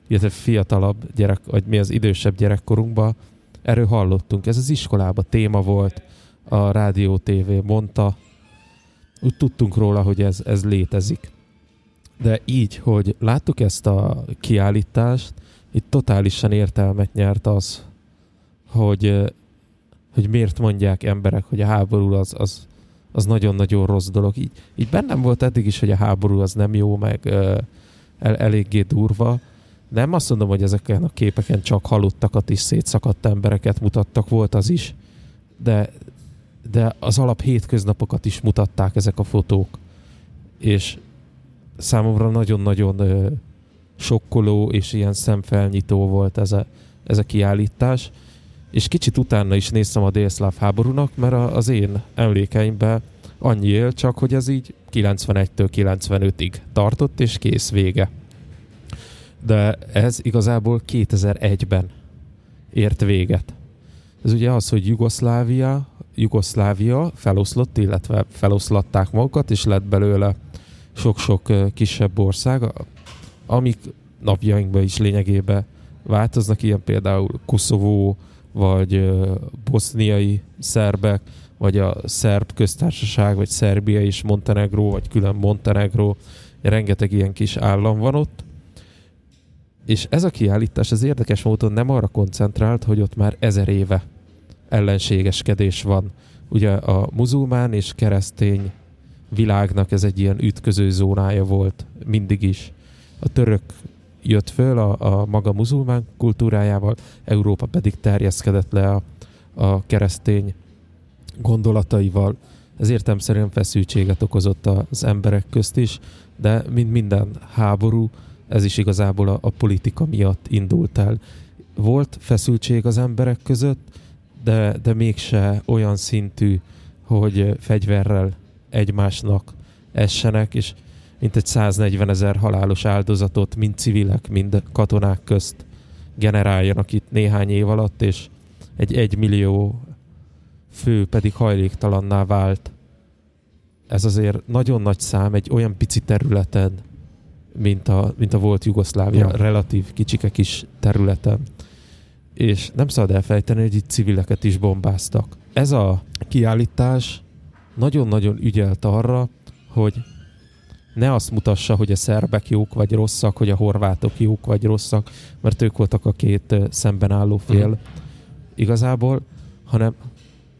illetve fiatalabb gyerek, vagy mi az idősebb gyerekkorunkban, erről hallottunk. Ez az iskolában téma volt, a rádió TV mondta, úgy tudtunk róla, hogy ez, ez létezik. De így, hogy láttuk ezt a kiállítást, itt totálisan értelmet nyert az, hogy, hogy miért mondják emberek, hogy a háború az, az, az nagyon-nagyon rossz dolog. Így, így bennem volt eddig is, hogy a háború az nem jó, meg el, eléggé durva. Nem azt mondom, hogy ezeken a képeken csak halottakat is szétszakadt embereket mutattak, volt az is, de, de az alap hétköznapokat is mutatták ezek a fotók. És számomra nagyon-nagyon ö, sokkoló és ilyen szemfelnyitó volt ez a, ez a kiállítás. És kicsit utána is néztem a délszláv háborúnak, mert a, az én emlékeimben annyi él, csak hogy ez így 91-től 95-ig tartott, és kész vége. De ez igazából 2001-ben ért véget. Ez ugye az, hogy Jugoszlávia, Jugoszlávia feloszlott, illetve feloszlatták magukat, és lett belőle sok-sok kisebb ország, amik napjainkban is lényegében változnak, ilyen például Koszovó, vagy boszniai szerbek, vagy a szerb köztársaság, vagy Szerbia és Montenegró, vagy külön Montenegró, rengeteg ilyen kis állam van ott. És ez a kiállítás az érdekes módon nem arra koncentrált, hogy ott már ezer éve ellenségeskedés van. Ugye a muzulmán és keresztény világnak ez egy ilyen ütköző zónája volt mindig is. A török jött föl a, a maga muzulmán kultúrájával, Európa pedig terjeszkedett le a, a keresztény gondolataival. Ez értelmszerűen feszültséget okozott az emberek közt is, de mint minden háború, ez is igazából a, a politika miatt indult el. Volt feszültség az emberek között, de, de mégse olyan szintű, hogy fegyverrel egymásnak essenek, és mint egy 140 ezer halálos áldozatot mind civilek, mind katonák közt generáljanak itt néhány év alatt, és egy egymillió fő pedig hajléktalanná vált. Ez azért nagyon nagy szám egy olyan pici területen, mint a, mint a volt Jugoszlávia, ja. relatív kicsike kis területen. És nem szabad elfejteni, hogy itt civileket is bombáztak. Ez a kiállítás nagyon-nagyon ügyelt arra, hogy ne azt mutassa, hogy a szerbek jók vagy rosszak, hogy a horvátok jók vagy rosszak, mert ők voltak a két szemben álló fél uh-huh. igazából, hanem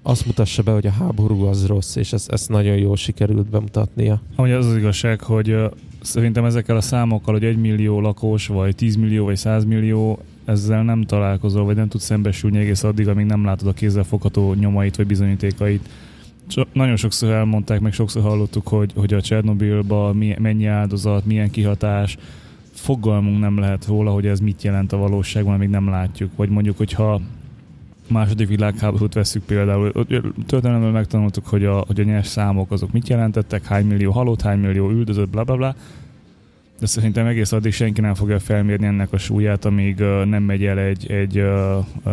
azt mutassa be, hogy a háború az rossz, és ezt, ezt nagyon jól sikerült bemutatnia. Amúgy az az igazság, hogy szerintem ezekkel a számokkal, hogy egy millió lakos, vagy 10 millió, vagy 100 millió, ezzel nem találkozol, vagy nem tudsz szembesülni egész addig, amíg nem látod a kézzel fogható nyomait, vagy bizonyítékait. So, nagyon sokszor elmondták, meg sokszor hallottuk, hogy, hogy a Csernobilban mennyi áldozat, milyen kihatás, fogalmunk nem lehet róla, hogy ez mit jelent a valóságban, amíg nem látjuk. Vagy mondjuk, hogyha második világháborút veszük például, történelemben megtanultuk, hogy a, hogy a nyers számok azok mit jelentettek, hány millió halott, hány millió üldözött, bla bla bla. De szerintem egész addig senki nem fogja felmérni ennek a súlyát, amíg nem megy el egy, egy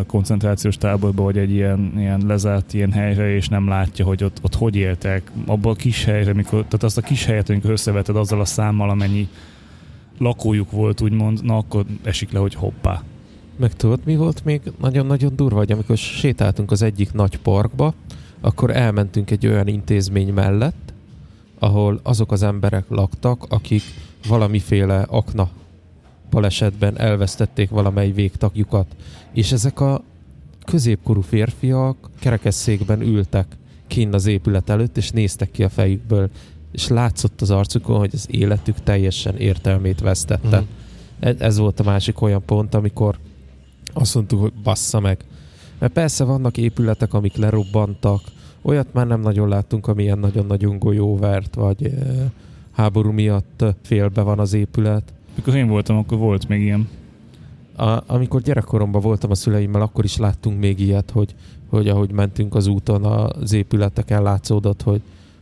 koncentrációs táborba, vagy egy ilyen, ilyen lezárt ilyen helyre, és nem látja, hogy ott, ott hogy éltek. Abban a kis helyre, amikor, tehát azt a kis helyet, amikor összeveted azzal a számmal, amennyi lakójuk volt, úgymond, na akkor esik le, hogy hoppá, meg tudod, mi volt még nagyon-nagyon durva, hogy amikor sétáltunk az egyik nagy parkba, akkor elmentünk egy olyan intézmény mellett, ahol azok az emberek laktak, akik valamiféle akna balesetben elvesztették valamely végtagjukat. És ezek a középkorú férfiak kerekesszékben ültek kinn az épület előtt, és néztek ki a fejükből, és látszott az arcukon, hogy az életük teljesen értelmét vesztette. Mm. Ez volt a másik olyan pont, amikor azt mondtuk, hogy bassza meg. Mert persze vannak épületek, amik lerobbantak, olyat már nem nagyon láttunk, amilyen nagyon-nagyon golyóvert, vagy e, háború miatt félbe van az épület. Mikor én voltam, akkor volt még ilyen. A, amikor gyerekkoromban voltam a szüleimmel, akkor is láttunk még ilyet, hogy, hogy ahogy mentünk az úton az épületeken látszódott, hogy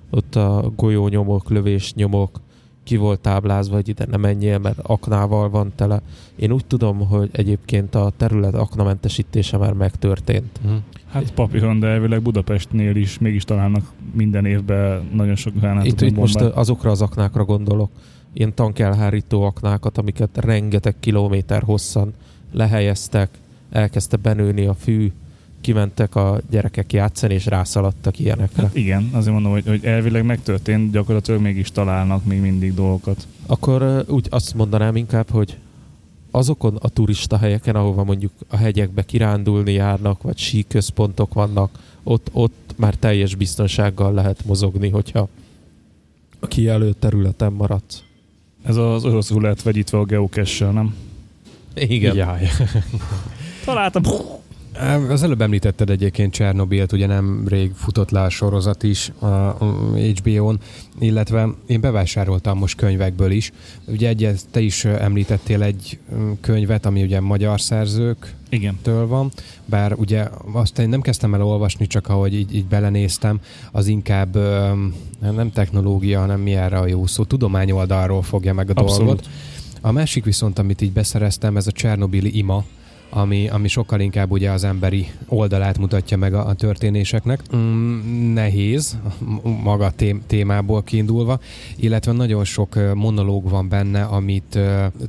ott a golyónyomok, lövésnyomok, ki volt táblázva, hogy ide ne menjél, mert aknával van tele. Én úgy tudom, hogy egyébként a terület aknamentesítése már megtörtént. Hmm. Hát papíron, de elvileg Budapestnél is mégis találnak minden évben nagyon sok gránátot. Itt, itt most azokra az aknákra gondolok, ilyen tankelhárító aknákat, amiket rengeteg kilométer hosszan lehelyeztek, elkezdte benőni a fű, kimentek a gyerekek játszani, és rászaladtak ilyenekre. Hát igen, azért mondom, hogy, hogy elvileg megtörtént, gyakorlatilag mégis találnak még mindig dolgokat. Akkor úgy azt mondanám inkább, hogy azokon a turista helyeken, ahova mondjuk a hegyekbe kirándulni járnak, vagy síközpontok vannak, ott, ott már teljes biztonsággal lehet mozogni, hogyha a kijelölt területen maradsz. Ez az oroszul lehet vegyítve a geocache nem? Igen. Jaj. Találtam. Az előbb említetted egyébként Csernobilt, ugye nem rég futott le a sorozat is a HBO-n, illetve én bevásároltam most könyvekből is. Ugye egyet te is említettél egy könyvet, ami ugye magyar szerzők Igen. től van, bár ugye azt én nem kezdtem el olvasni, csak ahogy így, így belenéztem, az inkább nem technológia, hanem mi erre a jó szó, tudomány oldalról fogja meg a Abszolút. dolgot. A másik viszont, amit így beszereztem, ez a Csernobili ima, ami, ami sokkal inkább ugye az emberi oldalát mutatja meg a, a történéseknek. Mm, nehéz, maga tém, témából kiindulva, illetve nagyon sok monológ van benne, amit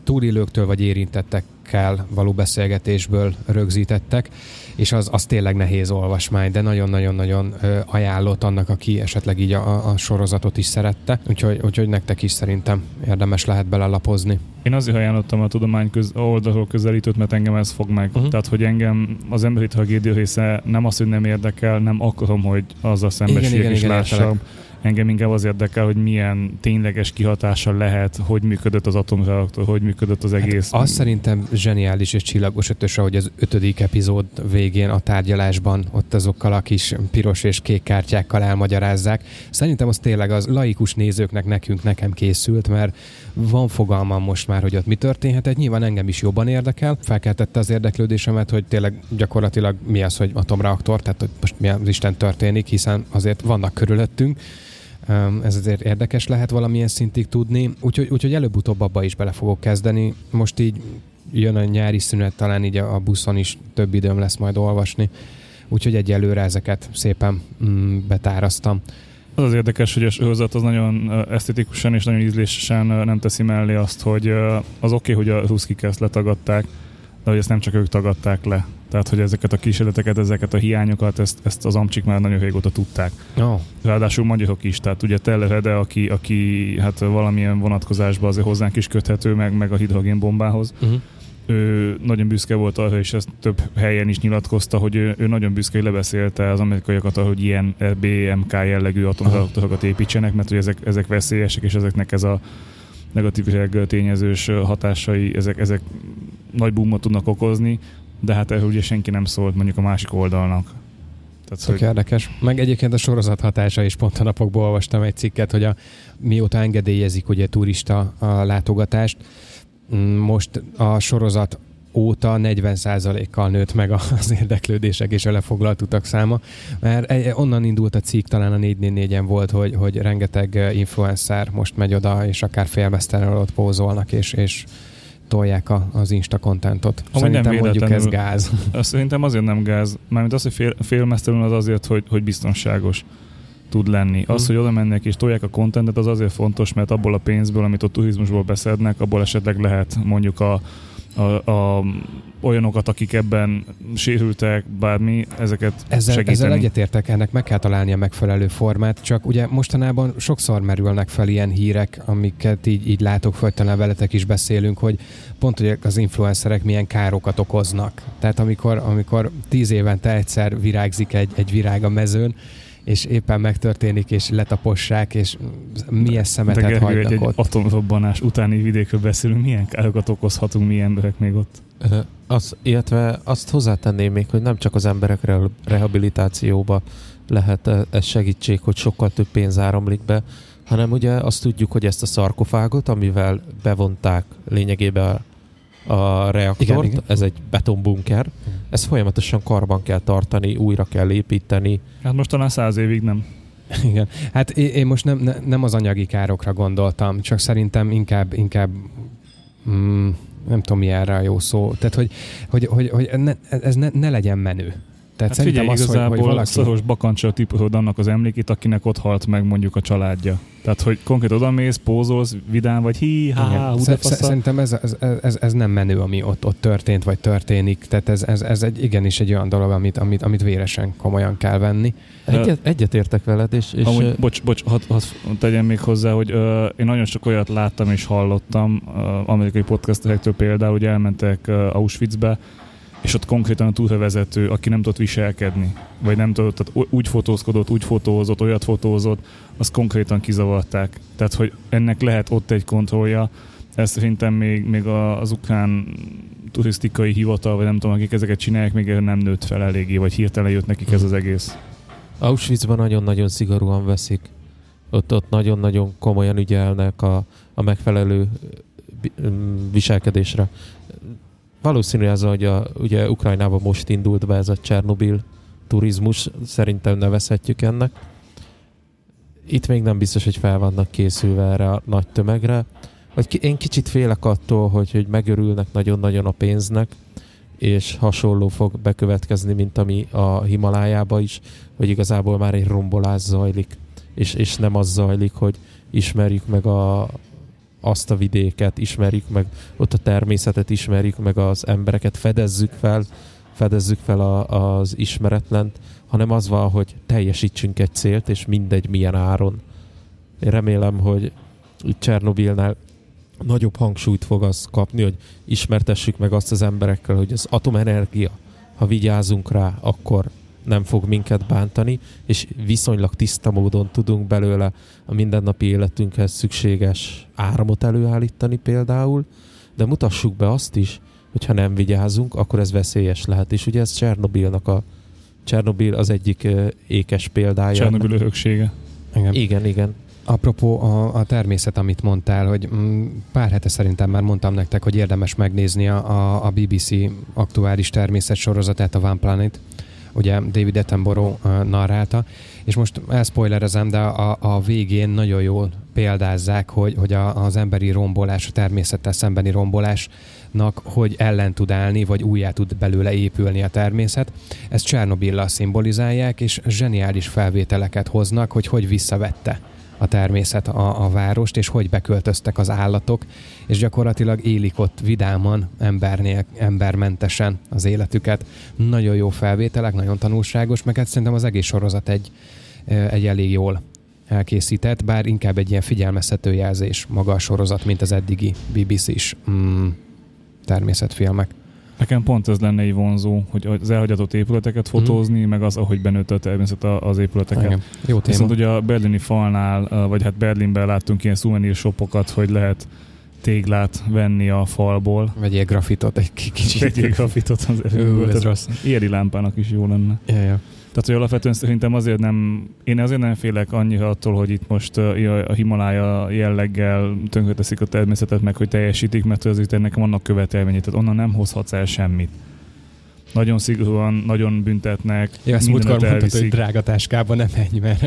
túlélőktől vagy érintettek emberekkel való beszélgetésből rögzítettek, és az, az tényleg nehéz olvasmány, de nagyon-nagyon-nagyon ajánlott annak, aki esetleg így a, a sorozatot is szerette, úgyhogy, úgyhogy nektek is szerintem érdemes lehet belelapozni. Én azért ajánlottam a tudomány köz, oldalról közelítőt, mert engem ez fog meg. Uh-huh. Tehát, hogy engem az emberi tragédia része nem az, hogy nem érdekel, nem akarom, hogy azzal szembesüljek és lássam. Engem inkább az érdekel, hogy milyen tényleges kihatása lehet, hogy működött az atomreaktor, hogy működött az hát egész. Hát azt szerintem zseniális és csillagos ötös, hogy az ötödik epizód végén a tárgyalásban ott azokkal a kis piros és kék kártyákkal elmagyarázzák. Szerintem az tényleg az laikus nézőknek, nekünk, nekem készült, mert van fogalmam most már, hogy ott mi történhetett. Nyilván engem is jobban érdekel. Felkeltette az érdeklődésemet, hogy tényleg gyakorlatilag mi az, hogy atomreaktor, tehát hogy most mi az Isten történik, hiszen azért vannak körülöttünk ez azért érdekes lehet valamilyen szintig tudni, úgyhogy, úgyhogy előbb-utóbb abba is bele fogok kezdeni. Most így jön a nyári szünet, talán így a buszon is több időm lesz majd olvasni, úgyhogy egyelőre ezeket szépen mm, betáraztam. Az az érdekes, hogy a sorozat az nagyon esztetikusan és nagyon ízlésesen nem teszi mellé azt, hogy az oké, okay, hogy a ruszkik ezt letagadták, de hogy ezt nem csak ők tagadták le. Tehát, hogy ezeket a kísérleteket, ezeket a hiányokat, ezt, ezt az amcsik már nagyon régóta tudták. Oh. Ráadásul magyarok is, tehát ugye Tellerede, aki, aki hát valamilyen vonatkozásban azért hozzánk is köthető, meg, meg a hidrogénbombához, uh-huh. ő nagyon büszke volt arra, és ezt több helyen is nyilatkozta, hogy ő, ő nagyon büszke, hogy lebeszélte az amerikaiakat arra, hogy ilyen BMK jellegű atomreaktorokat építsenek, mert hogy ezek, ezek veszélyesek, és ezeknek ez a negatív tényezős hatásai, ezek, ezek nagy boomot tudnak okozni, de hát erről ugye senki nem szólt mondjuk a másik oldalnak. Tehát, hogy... érdekes. Meg egyébként a sorozat hatása is pont a napokból olvastam egy cikket, hogy a, mióta engedélyezik ugye turista a látogatást, mm, most a sorozat óta 40%-kal nőtt meg az érdeklődések és a lefoglalt utak száma, mert onnan indult a cikk, talán a 444-en volt, hogy, hogy rengeteg influencer most megy oda, és akár félmesztelenül ott pózolnak, és, és tolják a, az Insta kontentot. Szerintem mondjuk ez gáz. Szerintem azért nem gáz. Mármint az, hogy fél, félmeztelenül az azért, hogy, hogy biztonságos tud lenni. Az, hmm. hogy oda mennek és tolják a kontentet, az azért fontos, mert abból a pénzből, amit a turizmusból beszednek, abból esetleg lehet mondjuk a, a, a olyanokat, akik ebben sérültek, bármi, ezeket ezzel, segíteni. Ezzel egyetértek, ennek meg kell találni a megfelelő formát, csak ugye mostanában sokszor merülnek fel ilyen hírek, amiket így, így látok, folyton veletek is beszélünk, hogy pont hogy az influencerek milyen károkat okoznak. Tehát amikor, amikor tíz évente egyszer virágzik egy, egy virág a mezőn, és éppen megtörténik, és letapossák, és milyen szemetet De hagynak egy, ott. egy atomrobbanás utáni vidékről beszélünk, milyen károkat okozhatunk mi emberek még ott? Az, illetve azt hozzátenném még, hogy nem csak az emberek rehabilitációba lehet ez segítség, hogy sokkal több pénz áramlik be, hanem ugye azt tudjuk, hogy ezt a szarkofágot, amivel bevonták lényegében a reaktort, igen, igen. ez egy betonbunker, ezt folyamatosan karban kell tartani, újra kell építeni. Hát most talán száz évig nem. Igen. Hát én most nem, nem az anyagi károkra gondoltam, csak szerintem inkább, inkább mm, nem tudom, mi erre a jó szó. Tehát, hogy, hogy, hogy, hogy ne, ez ne, ne legyen menő. Tehát hát figyelj, az, hogy, hogy valaki... szoros bakancsal típusod annak az emlékét, akinek ott halt meg mondjuk a családja. Tehát, hogy konkrét odamész, pózolsz, vidám vagy hi, há, hú, Szerintem ez, ez, ez, ez, nem menő, ami ott, ott történt, vagy történik. Tehát ez, ez, ez egy, igenis egy olyan dolog, amit, amit, amit véresen komolyan kell venni. Egyet, egyet értek veled, és... és Amúgy, bocs, bocs, hadd had tegyem még hozzá, hogy uh, én nagyon sok olyat láttam és hallottam, uh, amerikai podcasterektől például, hogy elmentek uh, Auschwitzbe, és ott konkrétan a túlvezető, aki nem tudott viselkedni, vagy nem tudott, tehát úgy fotózkodott, úgy fotózott, olyat fotózott, azt konkrétan kizavarták. Tehát, hogy ennek lehet ott egy kontrollja, ezt szerintem még, még az ukrán turisztikai hivatal, vagy nem tudom, akik ezeket csinálják, még nem nőtt fel eléggé, vagy hirtelen jött nekik ez az egész. Auschwitzban nagyon-nagyon szigorúan veszik. Ott, ott nagyon-nagyon komolyan ügyelnek a, a megfelelő viselkedésre. Valószínű ez, hogy a, ugye Ukrajnában most indult be ez a Csernobil turizmus, szerintem nevezhetjük ennek. Itt még nem biztos, hogy fel vannak készülve erre a nagy tömegre. Vagy én kicsit félek attól, hogy, hogy megörülnek nagyon-nagyon a pénznek, és hasonló fog bekövetkezni, mint ami a Himalájába is, hogy igazából már egy rombolás zajlik, és, és nem az zajlik, hogy ismerjük meg a, azt a vidéket ismerjük meg, ott a természetet ismerjük meg, az embereket fedezzük fel, fedezzük fel a, az ismeretlent, hanem az van, hogy teljesítsünk egy célt, és mindegy milyen áron. Én remélem, hogy itt Csernobilnál nagyobb hangsúlyt fog az kapni, hogy ismertessük meg azt az emberekkel, hogy az atomenergia, ha vigyázunk rá, akkor nem fog minket bántani, és viszonylag tiszta módon tudunk belőle a mindennapi életünkhez szükséges áramot előállítani például, de mutassuk be azt is, hogy ha nem vigyázunk, akkor ez veszélyes lehet. És ugye ez Csernobilnak a Csernobil az egyik ékes példája. Csernobil öröksége. Igen, igen. igen. Apropó a, a természet, amit mondtál, hogy mm, pár hete szerintem már mondtam nektek, hogy érdemes megnézni a, a BBC aktuális természet sorozatát, a One Planet, ugye David Attenborough narrálta, és most elspoilerezem, de a, a végén nagyon jól példázzák, hogy, hogy a, az emberi rombolás, a természettel szembeni rombolásnak hogy ellen tud állni, vagy újjá tud belőle épülni a természet. Ezt Csernobillal szimbolizálják, és zseniális felvételeket hoznak, hogy hogy visszavette a természet a, a várost, és hogy beköltöztek az állatok, és gyakorlatilag élik ott vidáman, embernél, embermentesen az életüket. Nagyon jó felvételek, nagyon tanulságos, meg hát szerintem az egész sorozat egy, egy elég jól elkészített, bár inkább egy ilyen figyelmeztető jelzés maga a sorozat, mint az eddigi BBC-s mm, természetfilmek. Nekem pont ez lenne egy vonzó, hogy az elhagyatott épületeket mhm. fotózni, mm. meg az, ahogy benőtt a természet az épületeket. Igen. Jó téma. Viszont ugye a berlini falnál, vagy hát Berlinben láttunk ilyen souvenir shopokat, hogy lehet téglát venni a falból. Vegyél grafitot egy kicsit. Vegyél grafitot, az Ő, ez rossz. Éri lámpának is jó lenne. Ja, ja. Tehát, hogy alapvetően szerintem azért nem, én azért nem félek annyira attól, hogy itt most a Himalája jelleggel tönkreteszik a természetet, meg hogy teljesítik, mert azért ennek vannak követelmények, tehát onnan nem hozhatsz el semmit. Nagyon szigorúan, nagyon büntetnek. Ja, ezt múltkor mondtad, hogy drága táskában nem menj, mert...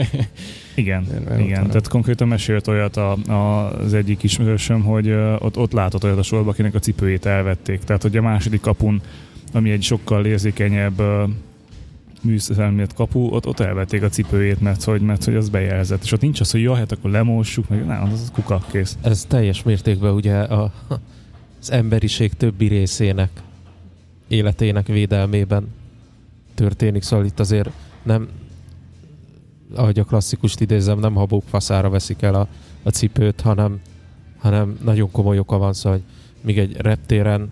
Igen, mert igen. Tehát konkrétan mesélt olyat a, a, az egyik ismerősöm, hogy ott, ott látott olyat a sorba, akinek a cipőjét elvették. Tehát, hogy a második kapun, ami egy sokkal érzékenyebb műszerelmélet kapu, ott, ott elvették a cipőjét, mert hogy, mert hogy az bejelzett. És ott nincs az, hogy jó, hát akkor lemossuk, meg nem, az, az kuka, kész. Ez teljes mértékben ugye a, az emberiség többi részének életének védelmében történik, szóval itt azért nem, ahogy a klasszikust idézem, nem habók faszára veszik el a, a cipőt, hanem, hanem nagyon komoly oka van, szóval, hogy míg egy reptéren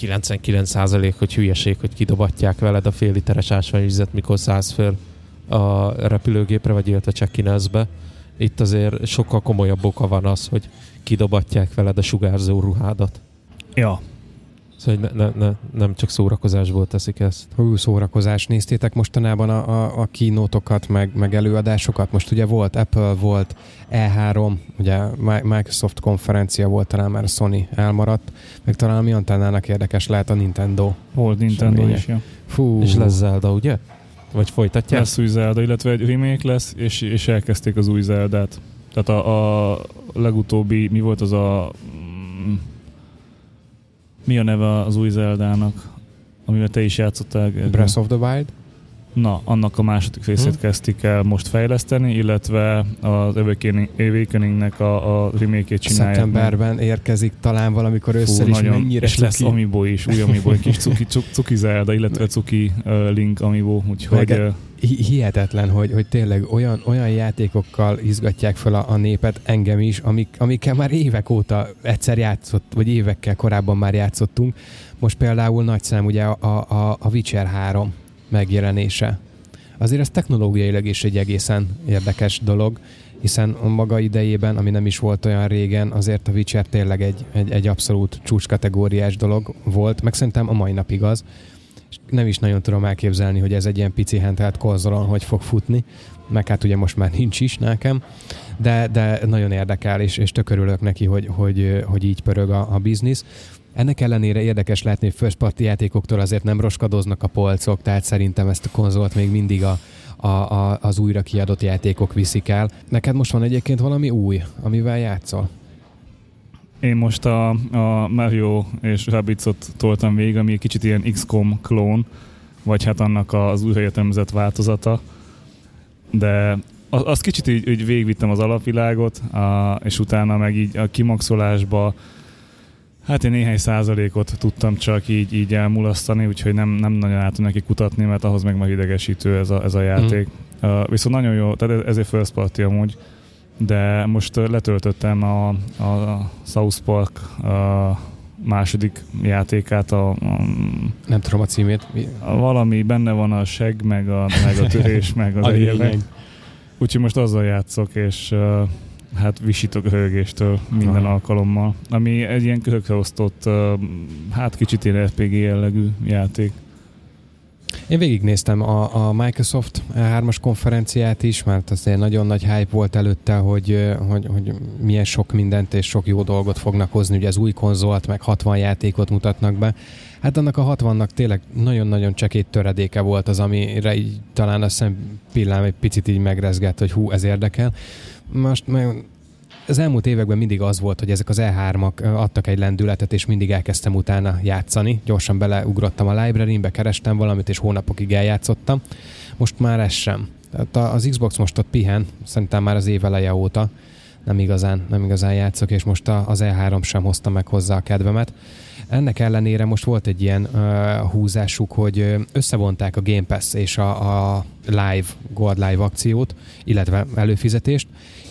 99% hogy hülyeség, hogy kidobatják veled a fél literes ásványvizet, mikor szállsz föl a repülőgépre, vagy illetve check Itt azért sokkal komolyabb oka van az, hogy kidobatják veled a sugárzó ruhádat. Ja, Szóval ne, ne, ne, nem csak szórakozásból teszik ezt. Hú, szórakozás. Néztétek mostanában a, a, a kínótokat, meg, meg előadásokat? Most ugye volt Apple, volt E3, ugye Microsoft konferencia volt, talán már a Sony elmaradt, meg talán mi antennának érdekes lehet a Nintendo. Volt Nintendo is, ja. Fú. És lesz Zelda, ugye? Vagy folytatják? Lesz új Zelda, illetve egy remake lesz, és, és elkezdték az új Zeldát. Tehát a, a legutóbbi, mi volt az a mm, mi a neve az új Zeldának, amivel te is játszottál? Breath of the Wild? Na, annak a második részét hmm. kezdték el most fejleszteni, illetve az Awakening-nek a, a remake-ét csinálják. Szeptemberben meg. érkezik talán valamikor össze is mennyire És cuki. lesz Amiibo is, új Amiibo, egy kis cuki, cuki Zelda, illetve cuki uh, Link Amiibo, úgyhogy... uh, hihetetlen, hogy, hogy tényleg olyan, olyan játékokkal izgatják fel a, a népet, engem is, amik, amikkel már évek óta egyszer játszott, vagy évekkel korábban már játszottunk. Most például nagy szám ugye a, a, a Witcher 3 megjelenése. Azért ez technológiailag is egy egészen érdekes dolog, hiszen a maga idejében, ami nem is volt olyan régen, azért a Witcher tényleg egy, egy, egy abszolút csúcskategóriás dolog volt, meg szerintem a mai napig az. És nem is nagyon tudom elképzelni, hogy ez egy ilyen pici handheld konzolon hogy fog futni, meg hát ugye most már nincs is nekem, de, de nagyon érdekel, és, és tök neki, hogy, hogy, hogy így pörög a, a biznisz. Ennek ellenére érdekes látni, hogy first party játékoktól azért nem roskadoznak a polcok, tehát szerintem ezt a konzolt még mindig a, a, a, az újra kiadott játékok viszik el. Neked most van egyébként valami új, amivel játszol? Én most a, a Mario és Rabbidsot toltam végig, ami egy kicsit ilyen XCOM klón, vagy hát annak az újraértelmezett változata, de azt kicsit így, így végvittem az alapvilágot, a, és utána meg így a kimaxolásba Hát én néhány százalékot tudtam csak így, így elmulasztani, úgyhogy nem, nem nagyon álltam neki kutatni, mert ahhoz meg már idegesítő ez a, ez a játék. Mm. Uh, viszont nagyon jó, tehát ezért first party amúgy, de most letöltöttem a, a South Park a második játékát, a, a nem tudom a címét. A, valami benne van a seg, meg a, meg a törés, meg az egyébek. Úgyhogy most azzal játszok, és uh, hát visítok a hőgéstől minden Aha. alkalommal. Ami egy ilyen körökre osztott, uh, hát kicsit ilyen RPG jellegű játék. Én végignéztem a, a Microsoft 3-as konferenciát is, mert azért nagyon nagy hype volt előtte, hogy, hogy, hogy milyen sok mindent és sok jó dolgot fognak hozni, ugye az új konzolt, meg 60 játékot mutatnak be. Hát annak a 60-nak tényleg nagyon-nagyon csekét töredéke volt az, amire így talán a szempillám egy picit így megrezgett, hogy hú, ez érdekel. Most meg az elmúlt években mindig az volt, hogy ezek az E3-ak adtak egy lendületet, és mindig elkezdtem utána játszani. Gyorsan beleugrottam a library-be, kerestem valamit, és hónapokig eljátszottam. Most már ez sem. Tehát az Xbox most ott pihen, szerintem már az év eleje óta nem igazán, nem igazán játszok, és most az E3 sem hozta meg hozzá a kedvemet. Ennek ellenére most volt egy ilyen uh, húzásuk, hogy összevonták a Game Pass és a, a Live, Gold Live akciót, illetve előfizetést,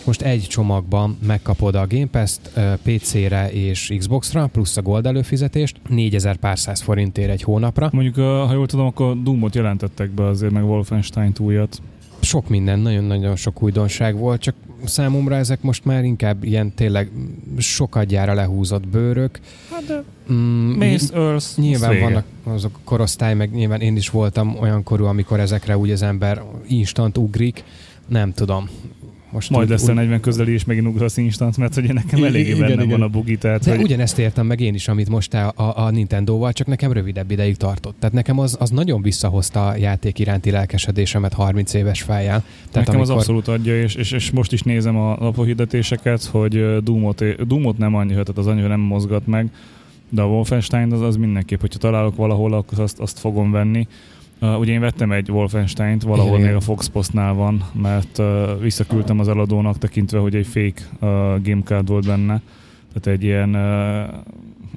most egy csomagban megkapod a Game Pass-t PC-re és Xbox-ra, plusz a Gold előfizetést, 4000 pár száz forintért egy hónapra. Mondjuk, ha jól tudom, akkor Doom-ot jelentettek be azért, meg Wolfenstein újat. Sok minden, nagyon-nagyon sok újdonság volt, csak számomra ezek most már inkább ilyen tényleg sokadjára lehúzott bőrök. Hát de mm, Mész, Earth, Nyilván vannak azok a korosztály, meg nyilván én is voltam olyan korú, amikor ezekre úgy az ember instant ugrik. Nem tudom most Majd lesz a 40 közeli, és megint ugrasz instant, mert ugye nekem eléggé igen, benne igen. van a bugi. Tehát, De hogy... ugyanezt értem meg én is, amit most a, a, a Nintendo-val, csak nekem rövidebb ideig tartott. Tehát nekem az, az nagyon visszahozta a játék iránti lelkesedésemet 30 éves fejjel. Tehát nekem amikor... az abszolút adja, és, és, és most is nézem a napohirdetéseket, hogy Doomot, Doomot nem annyira, tehát az annyira nem mozgat meg, de a Wolfenstein az, az mindenképp, hogyha találok valahol, akkor azt, azt fogom venni. Uh, ugye én vettem egy Wolfenstein-t, valahol még a Fox Postnál van, mert uh, visszaküldtem az eladónak tekintve, hogy egy fake uh, gamecard volt benne. Tehát egy ilyen uh,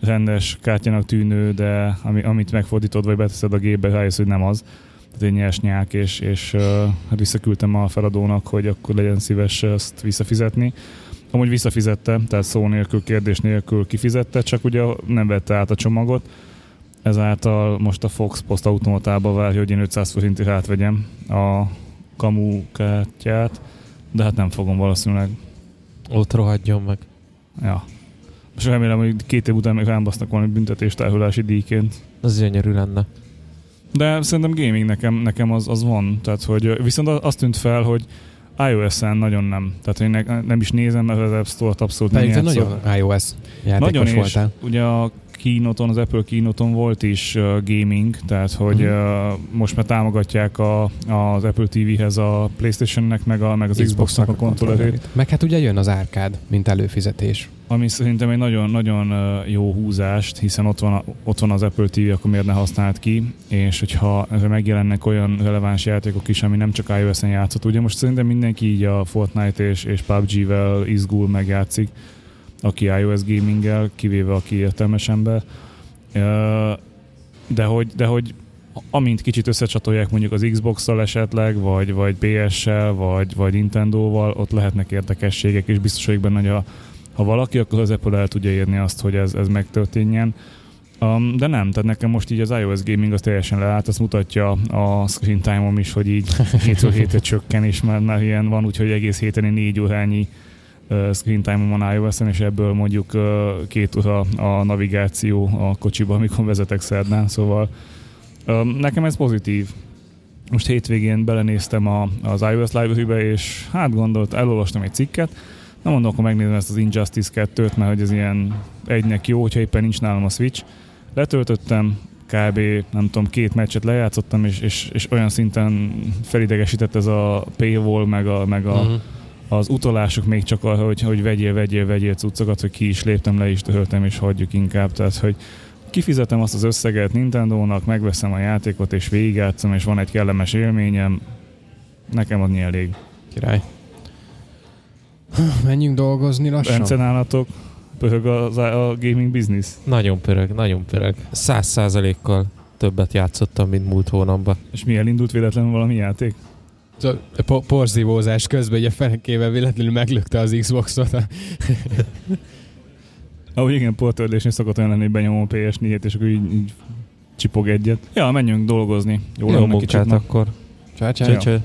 rendes kártyának tűnő, de ami, amit megfordítod, vagy beteszed a gépbe, rájössz, hogy nem az. Tehát egy nyers nyák, és, és uh, hát visszaküldtem a feladónak, hogy akkor legyen szíves ezt visszafizetni. Amúgy visszafizette, tehát szó nélkül, kérdés nélkül kifizette, csak ugye nem vette át a csomagot, ezáltal most a Fox Post automatába várja, hogy én 500 forintért átvegyem a kamu kártyát, de hát nem fogom valószínűleg. Ott rohadjon meg. Ja. Most remélem, hogy két év után még rámbasznak valami büntetéstárhulási díjként. Az gyönyörű lenne. De szerintem gaming nekem, nekem az, az van. Tehát, hogy viszont azt tűnt fel, hogy iOS-en nagyon nem. Tehát én ne, nem is nézem, mert az App Store-t abszolút Pedig nem nagyon iOS játékos nagyon voltál. ugye a keynote az Apple keynote volt is uh, gaming, tehát hogy uh-huh. uh, most már támogatják a, az Apple TV-hez a Playstation-nek, meg, a, meg az Xbox-nak a kontrollerét. Meg hát ugye jön az árkád, mint előfizetés. Ami szerintem egy nagyon-nagyon jó húzást, hiszen ott van, a, ott van az Apple TV, akkor miért ne használt ki, és hogyha megjelennek olyan releváns játékok is, ami nem csak iOS-en játszott, ugye most szerintem mindenki így a Fortnite és, és PUBG-vel izgul, megjátszik, aki iOS gaminggel, kivéve aki értelmes ember. De hogy, de hogy amint kicsit összecsatolják mondjuk az Xbox-szal esetleg, vagy, vagy PS-sel, vagy, vagy Nintendo-val, ott lehetnek érdekességek, és biztos vagyok benne, hogy a, ha valaki, akkor az Apple el tudja érni azt, hogy ez, ez megtörténjen. Um, de nem, tehát nekem most így az iOS gaming az teljesen leállt, azt mutatja a screen time-om is, hogy így hétről hétre csökken, és már, már ilyen van, úgyhogy egész héten négy órányi screen time van iOS-en, és ebből mondjuk két óra a navigáció a kocsiban, amikor vezetek szerdán, szóval nekem ez pozitív. Most hétvégén belenéztem a, az iOS library és hát gondolt, elolvastam egy cikket, nem mondom, akkor megnézem ezt az Injustice 2-t, mert hogy ez ilyen egynek jó, hogyha éppen nincs nálam a Switch. Letöltöttem, kb. nem tudom, két meccset lejátszottam, és, és, és olyan szinten felidegesített ez a paywall, meg a, meg a uh-huh az utalások még csak arra, hogy, hogy vegyél, vegyél, vegyél cuccokat, hogy ki is léptem, le is töröltem, és hagyjuk inkább. Tehát, hogy kifizetem azt az összeget Nintendo-nak, megveszem a játékot, és végigjátszom, és van egy kellemes élményem, nekem adni elég. Király. Menjünk dolgozni lassan. Bence nálatok pöhög az, a gaming business. Nagyon pörög, nagyon pörög. Száz százalékkal többet játszottam, mint múlt hónapban. És mi elindult véletlenül valami játék? Po- Porzívózás közben ugye felekével véletlenül meglökte az Xbox-ot. Ahogy igen, portörlésnél szokott olyan lenni, hogy benyomom a PS4-et, és akkor így, így csipog egyet. Ja, menjünk dolgozni. Jól Jó lenne munkát kicsit ma. akkor. Csá, csá. Cső, cső.